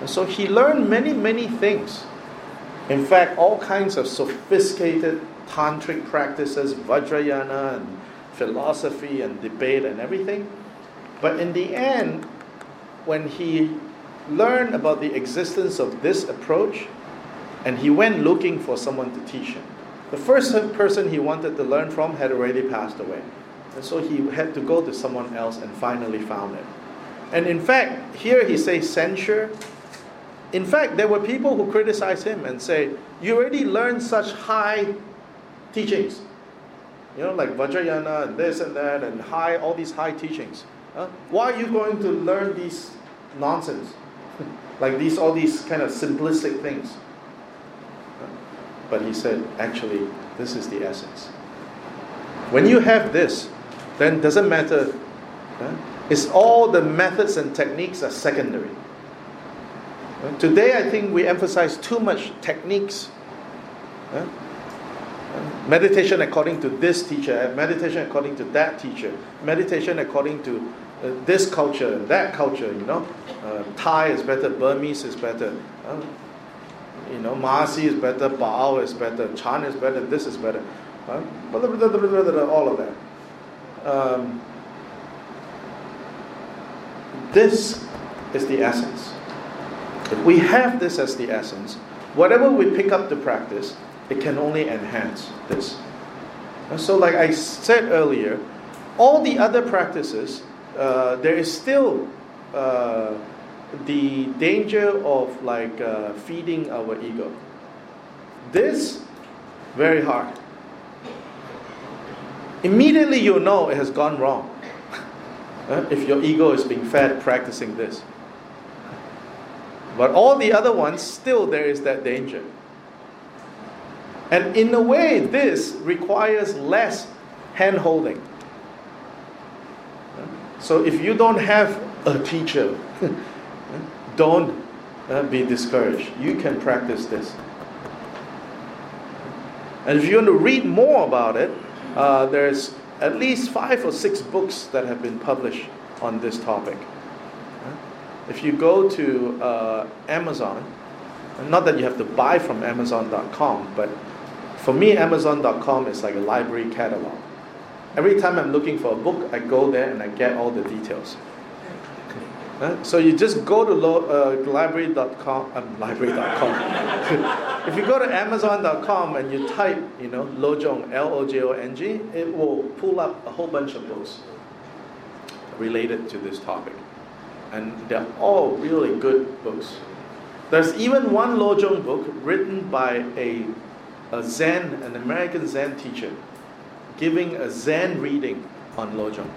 And so he learned many, many things. In fact, all kinds of sophisticated tantric practices, Vajrayana and philosophy and debate and everything. But in the end, when he learned about the existence of this approach, and he went looking for someone to teach him, the first person he wanted to learn from had already passed away. And so he had to go to someone else and finally found it. And in fact, here he says censure. In fact, there were people who criticized him and say, You already learned such high teachings. You know, like Vajrayana and this and that and high, all these high teachings. Huh? Why are you going to learn these nonsense? like these, all these kind of simplistic things. But he said, actually, this is the essence. When you have this, then doesn't matter. Huh? It's all the methods and techniques are secondary. Today, I think we emphasize too much techniques. Huh? Meditation according to this teacher, meditation according to that teacher, meditation according to uh, this culture that culture, you know. Uh, Thai is better, Burmese is better, uh, you know, Mahasi is better, Baal is better, Chan is better, this is better. Uh, all of that. Um, this is the essence. If we have this as the essence, whatever we pick up to practice, it can only enhance this. And so, like I said earlier, all the other practices, uh, there is still uh, the danger of like uh, feeding our ego. This, very hard. Immediately you know it has gone wrong. Uh, if your ego is being fed practicing this. But all the other ones, still there is that danger. And in a way, this requires less hand holding. So if you don't have a teacher, don't uh, be discouraged. You can practice this. And if you want to read more about it, uh, there's at least five or six books that have been published on this topic. If you go to uh, Amazon, not that you have to buy from Amazon.com, but For me, Amazon.com is like a library catalog. Every time I'm looking for a book, I go there and I get all the details. So you just go to lo- uh, library.com, um, library.com. if you go to amazon.com and you type, you know, Lojong, L-O-J-O-N-G, it will pull up a whole bunch of books related to this topic. And they're all really good books. There's even one Lojong book written by a, a Zen, an American Zen teacher, giving a Zen reading on Lojong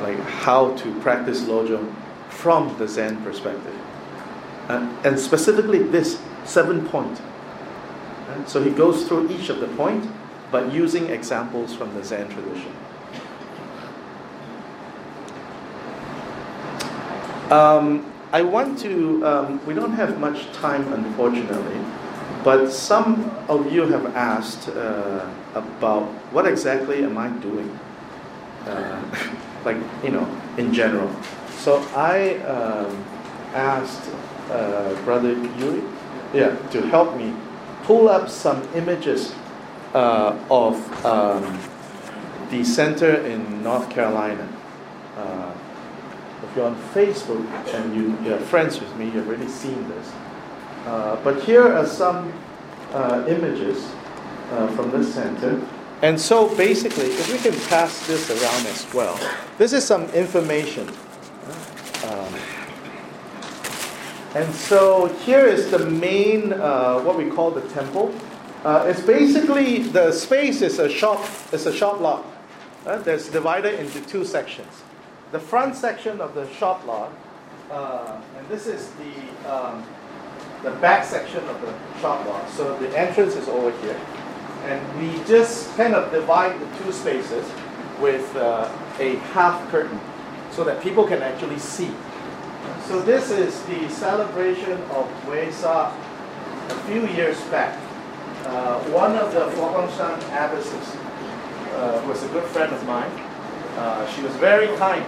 like how to practice Lojong from the Zen perspective. And, and specifically this seven point. So he goes through each of the point, but using examples from the Zen tradition. Um, I want to, um, we don't have much time unfortunately, but some of you have asked uh, about what exactly am I doing? Uh, like you know in general. So I um, asked uh, Brother Yuri, yeah, to help me pull up some images uh, of um, the center in North Carolina. Uh, if you're on Facebook and you, you're friends with me, you've already seen this. Uh, but here are some uh, images uh, from this center. And so basically, if we can pass this around as well, this is some information. Um, and so here is the main, uh, what we call the temple. Uh, it's basically the space is a shop. It's a shop lot. That's divided into two sections. The front section of the shop lot, uh, and this is the um, the back section of the shop lot. So the entrance is over here and we just kind of divide the two spaces with uh, a half curtain so that people can actually see. So this is the celebration of Wesak a few years back. Uh, one of the Fo Guang Shan abbesses uh, was a good friend of mine. Uh, she was very kind.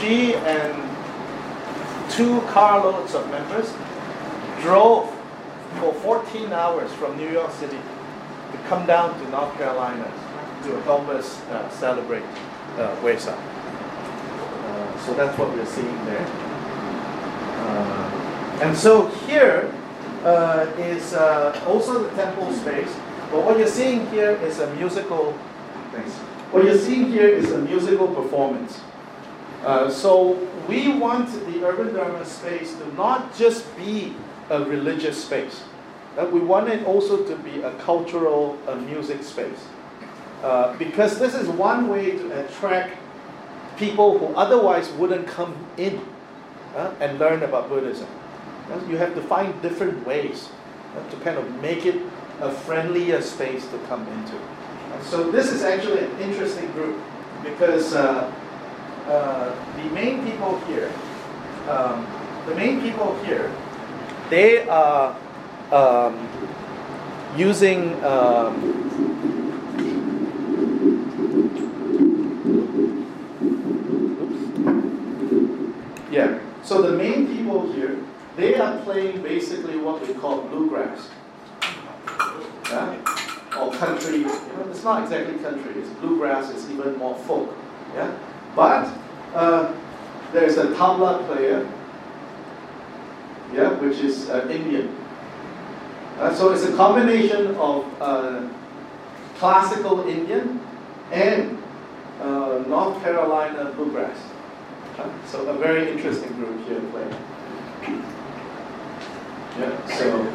She and two carloads of members drove for 14 hours from New York City to come down to North Carolina to help us uh, celebrate uh, Wesak. Uh, so that's what we're seeing there. Uh, and so here uh, is uh, also the temple space, but what you're seeing here is a musical. Thanks. What you're seeing here is a musical performance. Uh, so we want the urban Dharma space to not just be a religious space. Uh, we want it also to be a cultural a music space. Uh, because this is one way to attract people who otherwise wouldn't come in uh, and learn about Buddhism. Uh, you have to find different ways uh, to kind of make it a friendlier space to come into. so this is actually an interesting group because the main people here, um, the main people here, they are um, using um, yeah. So the main people here, they are playing basically what we call bluegrass. Yeah? Or country. You know, it's not exactly country. It's bluegrass. It's even more folk. Yeah. But uh, there's a tabla player. Yeah, which is uh, Indian. Uh, so it's a combination of uh, classical Indian and uh, North Carolina bluegrass. So a very interesting group here playing. Yeah, so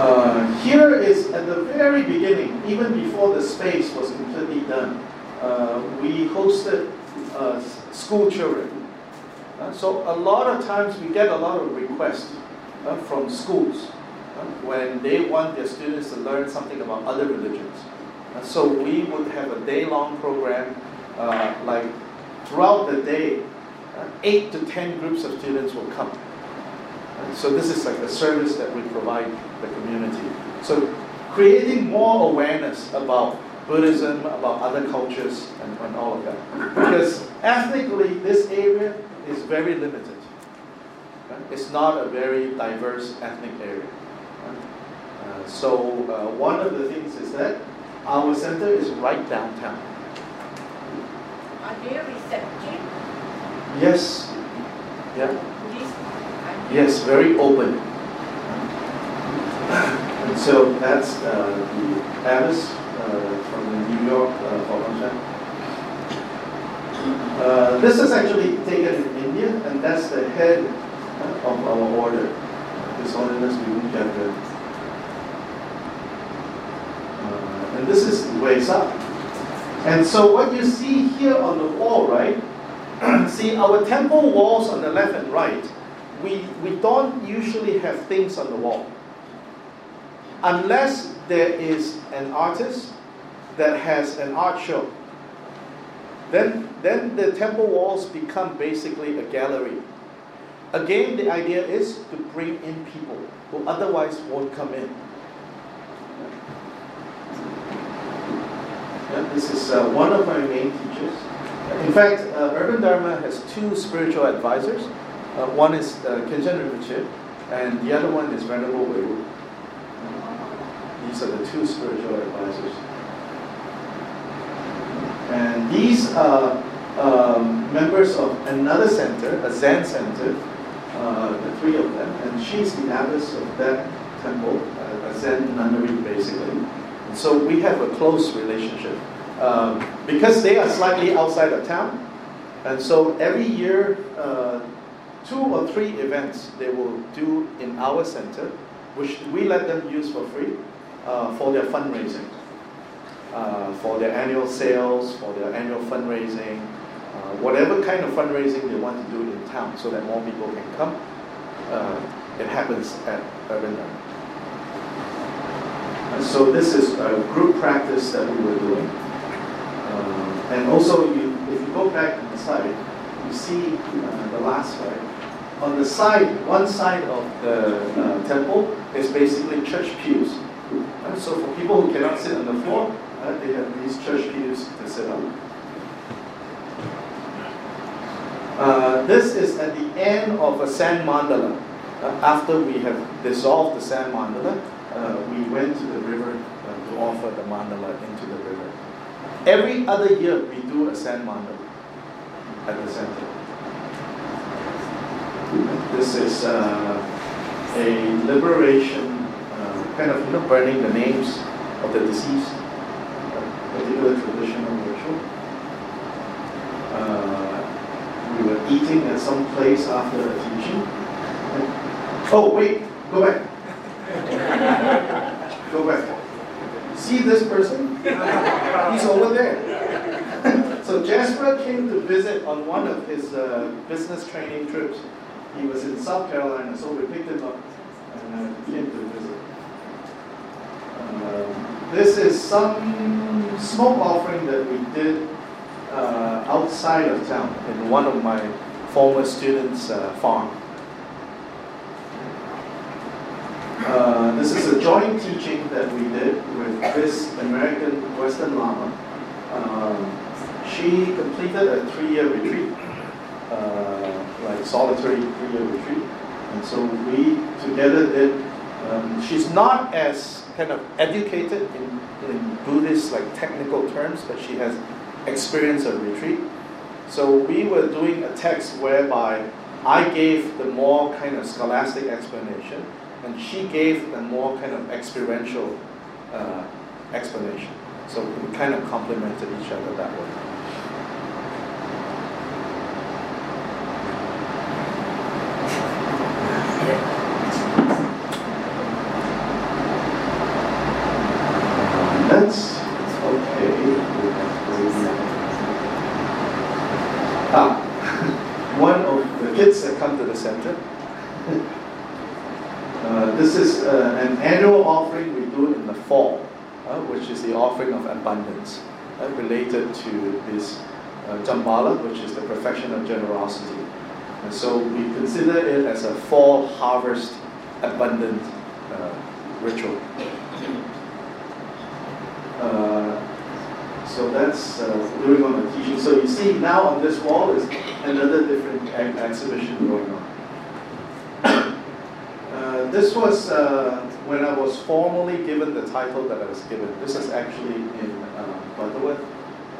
uh, here is at the very beginning, even before the space was completely done, uh, we hosted school children uh, so a lot of times we get a lot of requests uh, from schools uh, when they want their students to learn something about other religions. So we would have a day-long program, uh, like throughout the day, uh, eight to ten groups of students will come. so this is like a service that we provide the community. So creating more awareness about Buddhism, about other cultures, and, and all of that. Because ethnically, this area is very limited. It's not a very diverse ethnic area. Uh, so uh, one of the things is that our center is right downtown. Are they receptive? Yes. Yeah. Yes, very open. And so that's uh, the Abbas uh, from the New York uh, Formation. Uh, this is actually taken in India, and that's the head uh, of our order, His Holiness Vibhu Chandra. Uh, and this is Wesak. And so what you see here on the wall, right? see, our temple walls on the left and right, we, we don't usually have things on the wall. Unless there is an artist that has an art show. Then, then the temple walls become basically a gallery. Again, the idea is to bring in people who otherwise won't come in. Yeah, this is uh, one of my main teachers. In fact, uh, Urban Dharma has two spiritual advisors. Uh, one is uh, Khenchen Rinpoche, and the other one is Venerable Wei These are the two spiritual advisors. And these are um, members of another center, a Zen center, uh, the three of them, and she's the abbess of that temple, uh, a Zen nunnery basically. And so we have a close relationship. Um, because they are slightly outside of town, and so every year, uh, two or three events they will do in our center, which we let them use for free uh, for their fundraising, uh, for their annual sales, for their annual fundraising, uh, whatever kind of fundraising they want to do in town so that more people can come. Uh, it happens at Urban And so this is a group practice that we were doing. Um, and also, you, if you go back on the side, you see the last slide. On the side, one side of the temple is basically church pews. And so for people who cannot sit on the floor, they have these church pews to sit on. Uh, this is at the end of a sand mandala. Uh, after we have dissolved the sand mandala, uh, we went to the river uh, to offer the mandala into the river. Every other year, we do a sand mandala at the center. This is uh, a liberation, uh, kind of you know, burning the names of the deceased, particular traditional ritual. Uh, we were eating at some place after a teaching. Oh, wait, go back. go back. See this person? He's over there. so Jasper came to visit on one of his uh, business training trips. He was in South Carolina, so we picked him up and uh, came to visit. Uh, this is some smoke offering that we did uh, outside of town in one of my former students' uh, farm. Uh, this is a joint teaching that we did with this American Western Lama. Um, she completed a three-year retreat, uh, like solitary three-year retreat. And so we together did, um, she's not as kind of educated in, in Buddhist like technical terms, but she has experience of retreat. So we were doing a text whereby I gave the more kind of scholastic explanation, and she gave a more kind of experiential uh, explanation. So we kind of complemented each other that way. That's okay. Ah, one of the kids that come to the center. Uh, this is uh, an annual offering we do in the fall, uh, which is the offering of abundance, uh, related to this uh, Jambala, which is the perfection of generosity. And so we consider it as a fall harvest abundant uh, ritual. Uh, so that's uh, doing on the teaching. So you see now on this wall is another different ex- exhibition going on. this was uh, when I was formally given the title that I was given. This is actually in um, Butterworth,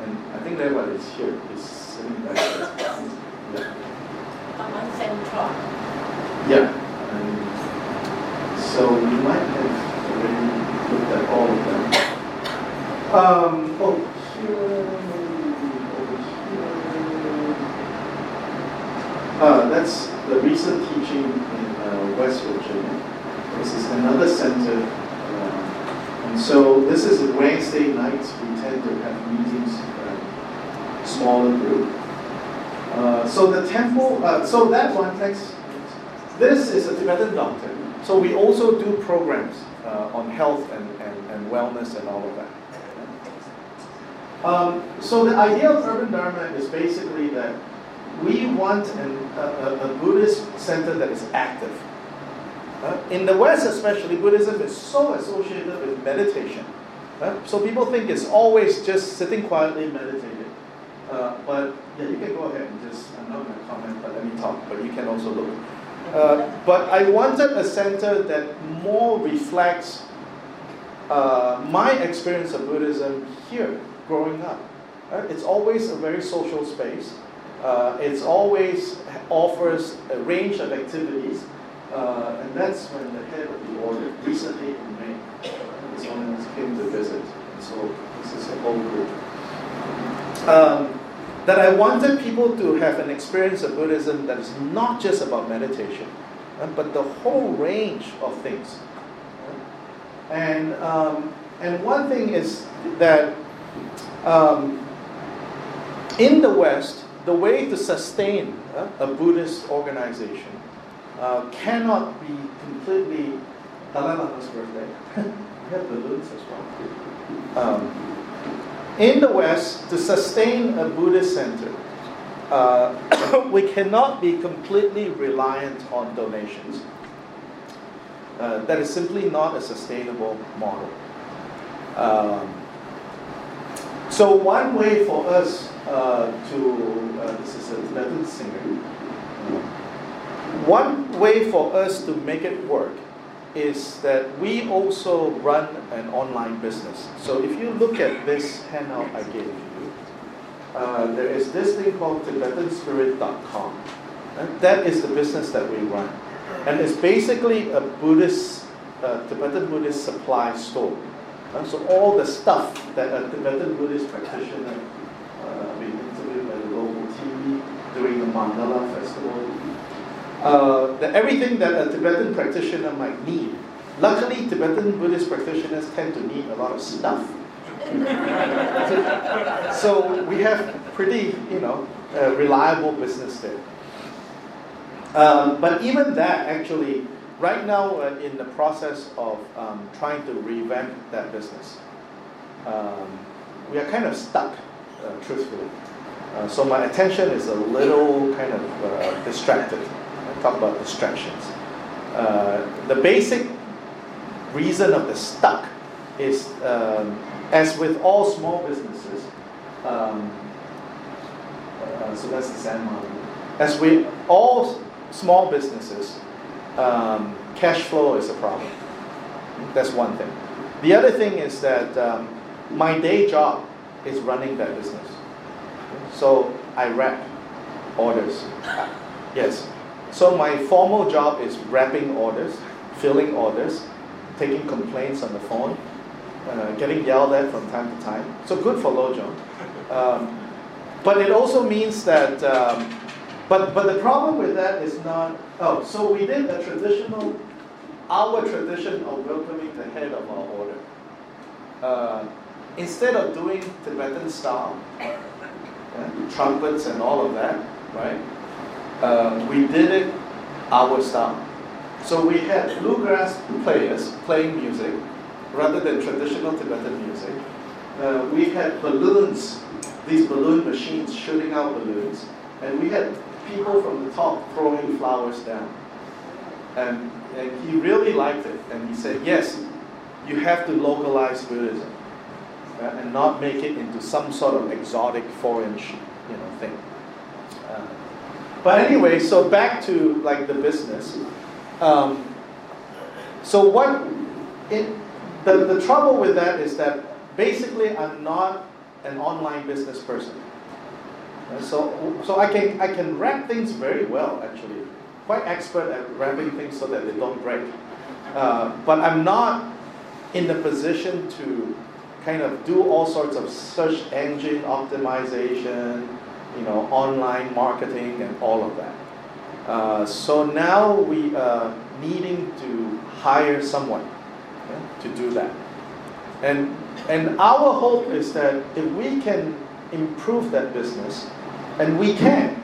and I think that one is here. It's Yeah. Central. Yeah. And so you might have already looked at all of them. Um, oh, here, over here. Uh, that's the recent teaching in uh, West Virginia. This is another center. Uh, and so this is Wednesday nights. We tend to have meetings, smaller group. Uh, so the temple, uh, so that one text, this is a Tibetan doctrine. So we also do programs uh, on health and, and, and wellness and all of that. Um, so the idea of urban dharma is basically that we want an, a, a, Buddhist center that is active. Uh, in the West, especially, Buddhism is so associated with meditation. Uh, so people think it's always just sitting quietly meditating. Uh, but yeah, you can go ahead and just, I'm not going to comment, but let me talk, but you can also look. Uh, but I wanted a center that more reflects uh, my experience of Buddhism here, growing up. It's always a very social space. Uh, it always offers a range of activities, uh, and that's when the head of the order recently in May, came to visit. So this is a whole group. Um, that I wanted people to have an experience of Buddhism that is not just about meditation, uh, but the whole range of things. And, um, and one thing is that um, in the West, the way to sustain uh, a Buddhist organization uh, cannot be completely Dalai Lama's birthday. we have balloons as well. Um, in the West, to sustain a Buddhist center, uh, we cannot be completely reliant on donations. Uh, that is simply not a sustainable model. Um, so one way for us uh, to, uh, this is a Tibetan singer, one way for us to make it work is that we also run an online business. So if you look at this handout I gave you, uh, there is this thing called TibetanSpirit.com. That is the business that we run. And it's basically a Buddhist, uh, Tibetan Buddhist supply store. Uh, so all the stuff that a Tibetan Buddhist practitioner uh, being interviewed by the local TV during the Mandala festival uh, the, everything that a Tibetan practitioner might need. Luckily, Tibetan Buddhist practitioners tend to need a lot of stuff. so, we have pretty, you know, uh, reliable business there. Um, but even that, actually, right now, uh, in the process of um, trying to revamp that business, um, we are kind of stuck, uh, truthfully. Uh, so my attention is a little kind of uh, distracted talk about distractions. Uh, the basic reason of the stuck is, um, as with all small businesses, um, uh, so that's the Zen model. As with all small businesses, um, cash flow is a problem. That's one thing. The other thing is that um, my day job is running that business. So I wrap orders. Yes, so my formal job is wrapping orders, filling orders, taking complaints on the phone, uh, getting yelled at from time to time. So good for Lojong. Um, but it also means that, um, but, but the problem with that is not, oh, so we did a traditional, our tradition of welcoming the head of our order. Uh, instead of doing Tibetan style, trumpets and all of that, right? Uh, we did it our style. So we had bluegrass players playing music rather than traditional Tibetan music. Uh, we had balloons, these balloon machines shooting out balloons, and we had people from the top throwing flowers down. And, and he really liked it, and he said, yes, you have to localize Buddhism uh, and not make it into some sort of exotic foreign you know, thing. But anyway, so back to like the business. Um, So what it, the, the trouble with that is that basically I'm not an online business person. Uh, So, so I can I can wrap things very well actually, quite expert at wrapping things so that they don't break. Uh, but I'm not in the position to kind of do all sorts of search engine optimization, you know, online marketing and all of that. Uh, so now we are needing to hire someone to do that. And, and our hope is that if we can improve that business, and we can,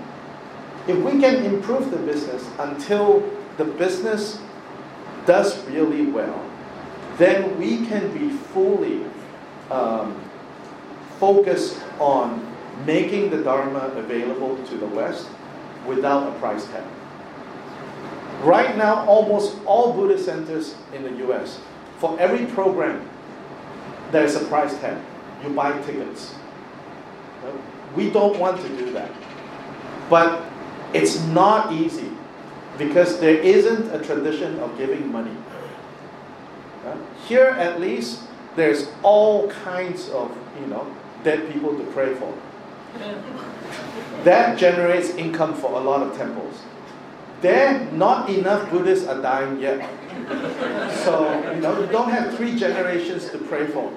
if we can improve the business until the business does really well, then we can be fully um, focused on making the Dharma available to the West without a price tag. Right now, almost all Buddhist centers in the US, for every program, there's a price tag. You buy tickets. Uh, we don't want to do that. But it's not easy because there isn't a tradition of giving money. Uh, here, at least, there's all kinds of, you know, dead people to pray for. That generates income for a lot of temples. There, not enough Buddhists are dying yet. So, you know, you don't have three generations to pray for.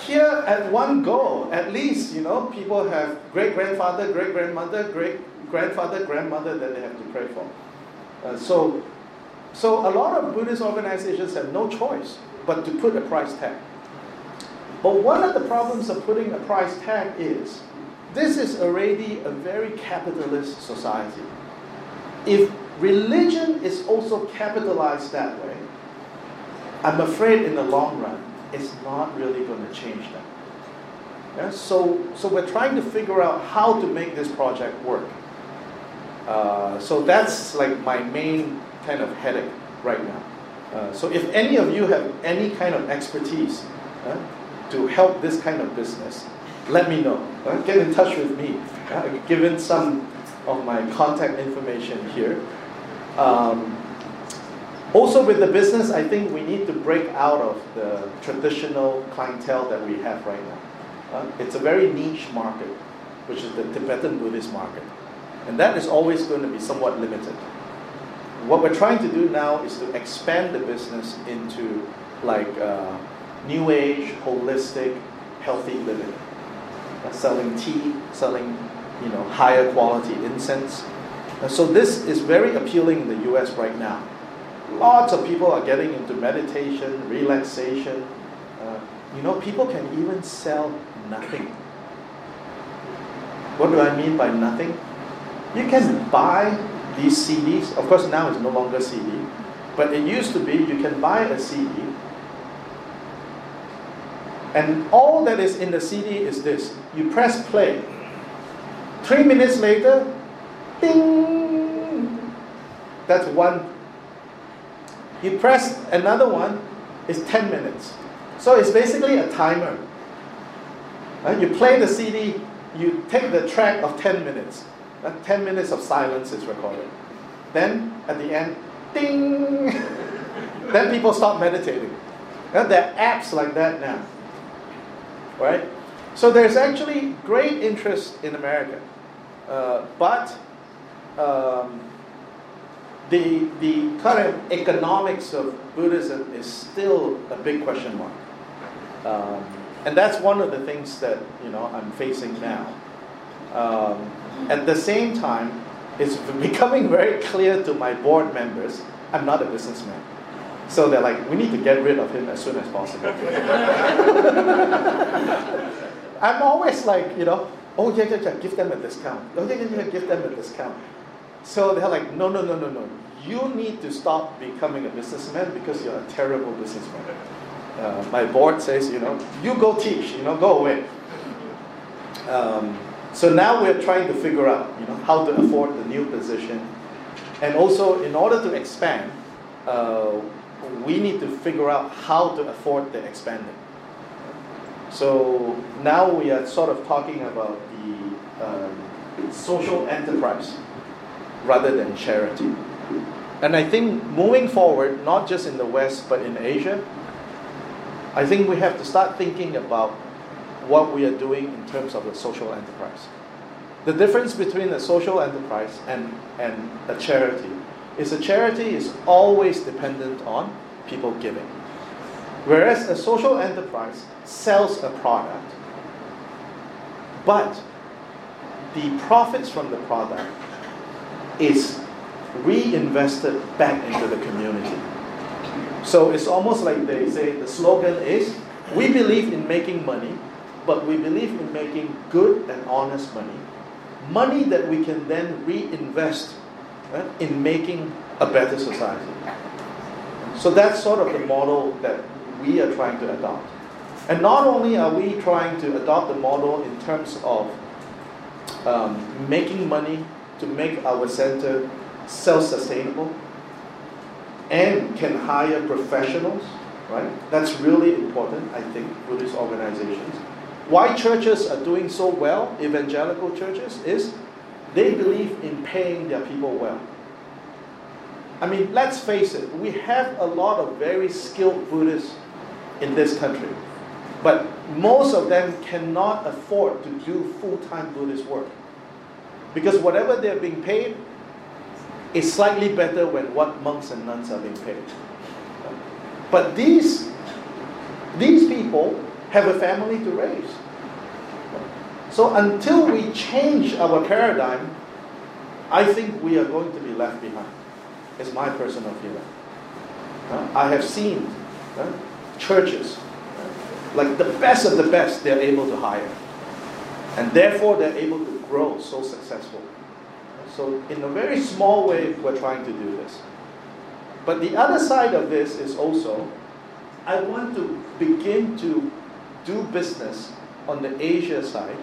Here, at one go, at least, you know, people have great grandfather, great grandmother, great grandfather, grandmother that they have to pray for. Uh, so, so a lot of Buddhist organizations have no choice but to put a price tag. But one of the problems of putting a price tag is this is already a very capitalist society. If religion is also capitalized that way, I'm afraid in the long run, it's not really going to change that. Yeah? So, so we're trying to figure out how to make this project work. Uh, so that's like my main kind of headache right now. Uh, so if any of you have any kind of expertise uh, to help this kind of business, let me know. Uh, get in touch with me. Uh, I've given some of my contact information here. Um, also, with the business, I think we need to break out of the traditional clientele that we have right now. Uh, it's a very niche market, which is the Tibetan Buddhist market. And that is always going to be somewhat limited. What we're trying to do now is to expand the business into like uh, new age, holistic, healthy living. Uh, selling tea, selling you know higher quality incense. Uh, so this is very appealing in the US right now. Lots of people are getting into meditation, relaxation. Uh, you know, people can even sell nothing. What do I mean by nothing? You can buy these CDs. Of course, now it's no longer CD, but it used to be you can buy a CD, and all that is in the CD is this. You press play. Three minutes later, ding. That's one you press another one, it's 10 minutes. So it's basically a timer. Right? You play the CD, you take the track of 10 minutes. Uh, 10 minutes of silence is recorded. Then at the end, ding! then people start meditating. Uh, there are apps like that now. Right? So there's actually great interest in America. Uh, but um, the, the of economics of Buddhism is still a big question mark. Um, and that's one of the things that you know I'm facing now. Um, at the same time, it's becoming very clear to my board members I'm not a businessman. So they're like, we need to get rid of him as soon as possible. I'm always like, you know, oh yeah, yeah, yeah, give them a discount. Oh yeah, yeah, yeah, give them a discount. So they're like, no, no, no, no, no. You need to stop becoming a businessman because you're a terrible businessman. Uh, my board says, you know, you go teach, you know, go away. Um, so now we're trying to figure out, you know, how to afford the new position. And also, in order to expand, uh, we need to figure out how to afford the expanding. So now we are sort of talking about the um, social enterprise rather than charity. And I think moving forward, not just in the West but in Asia, I think we have to start thinking about what we are doing in terms of the social enterprise. The difference between a social enterprise and, and a charity is a charity is always dependent on people giving. Whereas a social enterprise sells a product, but the profits from the product is reinvested back into the community. So it's almost like they say the slogan is we believe in making money, but we believe in making good and honest money. Money that we can then reinvest right, in making a better society. So that's sort of the model that we are trying to adopt. And not only are we trying to adopt the model in terms of um, making money to make our center self sustainable and can hire professionals, right? That's really important, I think, for these organizations. Why churches are doing so well, evangelical churches, is they believe in paying their people well. I mean, let's face it, we have a lot of very skilled Buddhists in this country. But most of them cannot afford to do full time Buddhist work. Because whatever they're being paid is slightly better when what monks and nuns are being paid. But these, these people have a family to raise. So until we change our paradigm, I think we are going to be left behind. It's my personal feeling. I have seen churches, like the best of the best, they're able to hire. And therefore, they're able to grow so successful. So, in a very small way, we're trying to do this. But the other side of this is also, I want to begin to do business on the Asia side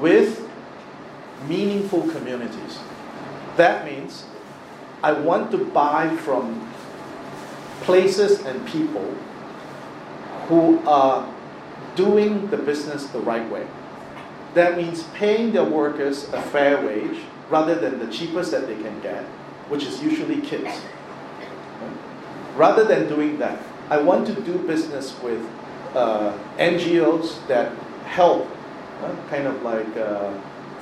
with meaningful communities. That means I want to buy from places and people who are doing the business the right way. That means paying their workers a fair wage rather than the cheapest that they can get, which is usually kids. Rather than doing that, I want to do business with uh, NGOs that help, kind of like uh,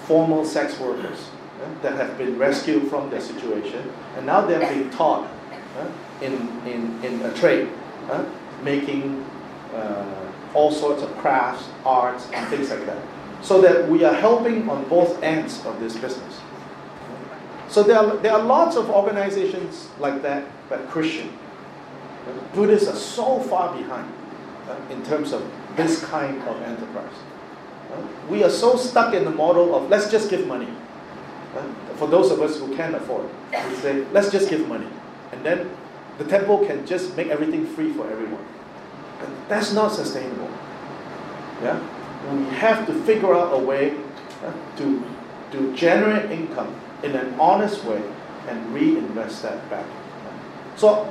formal sex workers uh, that have been rescued from their situation, and now they're being taught uh, in, in, in a trade, uh, making all sorts of crafts, arts, and things like that. So that we are helping on both ends of this business. So there are, there are lots of organizations like that, but Christian. Buddhists are so far behind uh, in terms of this kind of enterprise. We are so stuck in the model of let's just give money. For those of us who can afford, we say let's just give money. And then the temple can just make everything free for everyone. That's not sustainable. Yeah? We have to figure out a way to, to generate income in an honest way and reinvest that back. So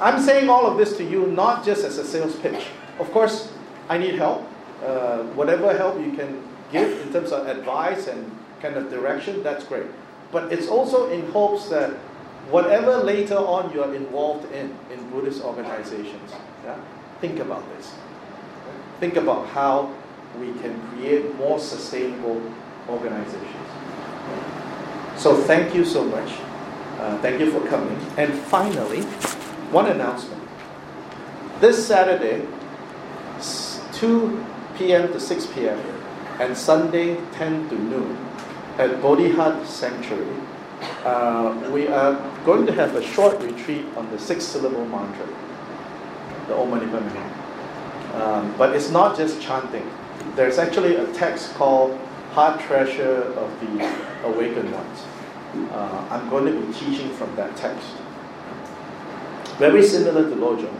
I'm saying all of this to you not just as a sales pitch. Of course, I need help. Uh, whatever help you can give in terms of advice and kind of direction, that's great. But it's also in hopes that whatever later on you are involved in, in Buddhist organizations, yeah, think about this. Think about how we can create more sustainable organizations. So thank you so much. Uh, thank you for coming. And finally, one announcement. This Saturday, 2 p.m. to 6 p.m., and Sunday, 10 to noon, at Bodhi Heart Sanctuary, uh, we are going to have a short retreat on the six syllable mantra, the Om Mani. Um, but it's not just chanting. There's actually a text called Heart Treasure of the Awakened Ones. Uh, I'm going to be teaching from that text. Very similar to Lojong,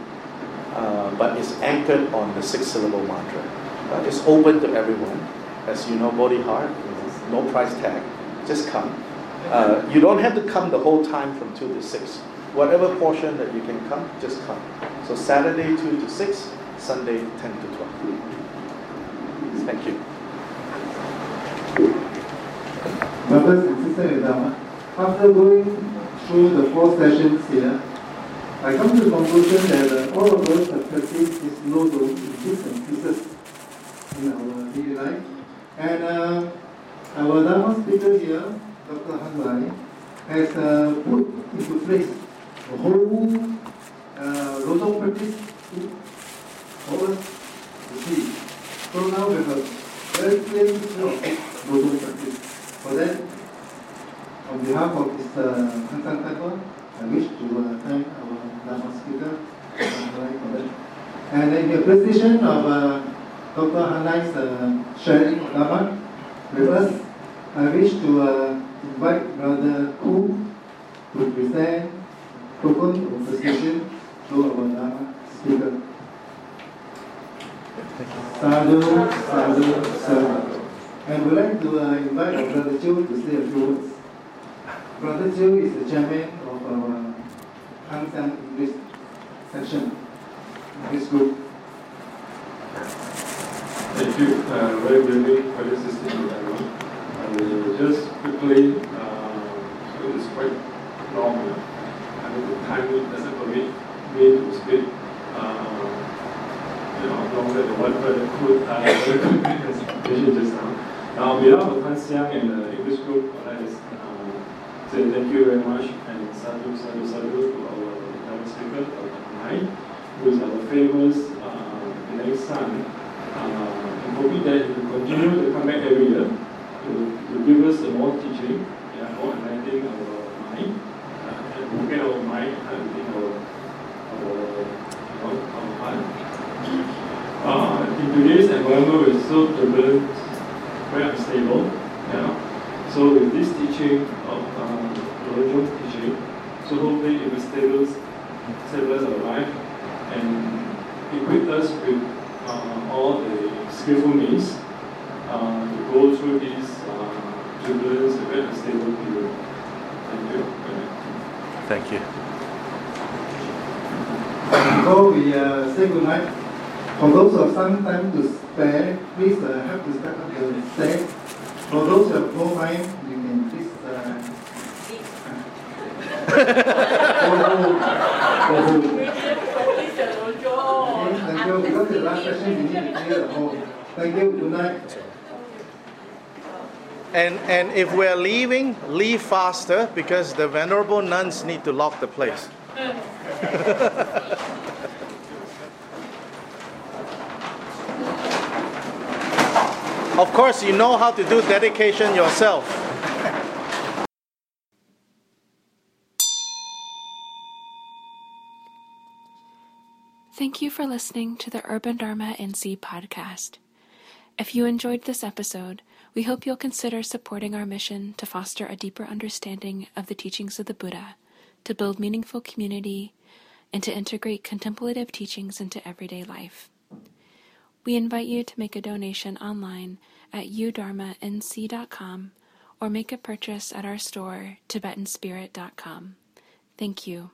uh, but it's anchored on the six syllable mantra. Uh, it's open to everyone. As you know, Bodhi Heart, no price tag. Just come. Uh, you don't have to come the whole time from 2 to 6. Whatever portion that you can come, just come. So Saturday 2 to 6, Sunday 10 to 12. Thank you. Brothers and sisters, after going through the four sessions here, I come to the conclusion that uh, all of us have practiced this Lojong in bits and pieces our daily life. And uh, our Dharma speaker here, Dr. Hun Lye, has uh, put into place the whole uh, Lojong practice for us to see. So now we have a very clear picture of Lojong practice. For that, on behalf of Mr. Tanxiang Temple, I wish to uh, thank our Dharma speaker for that. And in the presentation of uh, Dr. Hanai's uh, sharing Dharma with us, I wish to uh, invite Brother Ku to present token of appreciation to our Dharma speaker. Sadhu, sadhu, sadhu. And we'd like to uh, invite Brother Chiu to say a few words. Brother Chiu is the chairman of our Hang Sang English section, English group. Thank you uh, very briefly for this system. I will just quickly, uh, so it's quite long. Uh, I the time doesn't permit me to speak. Uh, you know, longer than what Brother could uh, presentation just now. Now, on behalf of Tanxiang and the English group, to uh, say thank you very much and sadhu, sadhu, sadhu to our speaker, Dr. Hun Lye, who is our famous next son. Uh, I'm hoping that he will continue to come back every year to, to give us more teaching, yeah, more enlightening our mind, uh, and open our mind and think our, our, know, our heart. Uh, in today's environment, it's so turbulent, very unstable. Yeah. So with this teaching of religious teaching, so hopefully it will stabilize, stabilize our life and equip us with uh, all the skillful means uh, to go through these uh, turbulence and very unstable period. Thank you. Thank you. Before we uh, say goodnight, for those who have some time to spare, please uh, help to step up the stairs. For those who have no time, you can please uh, go home. Go thank you. Because the last session, need to clear the. Thank you. Good night. And, and if we're leaving, leave faster because the venerable nuns need to lock the place. of course, you know how to do dedication yourself. Thank you for listening to the Urban Dharma NC podcast. If you enjoyed this episode, we hope you'll consider supporting our mission to foster a deeper understanding of the teachings of the Buddha, to build meaningful community, and to integrate contemplative teachings into everyday life. We invite you to make a donation online at udharmanc.com or make a purchase at our store, tibetanspirit.com. Thank you.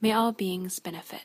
May all beings benefit.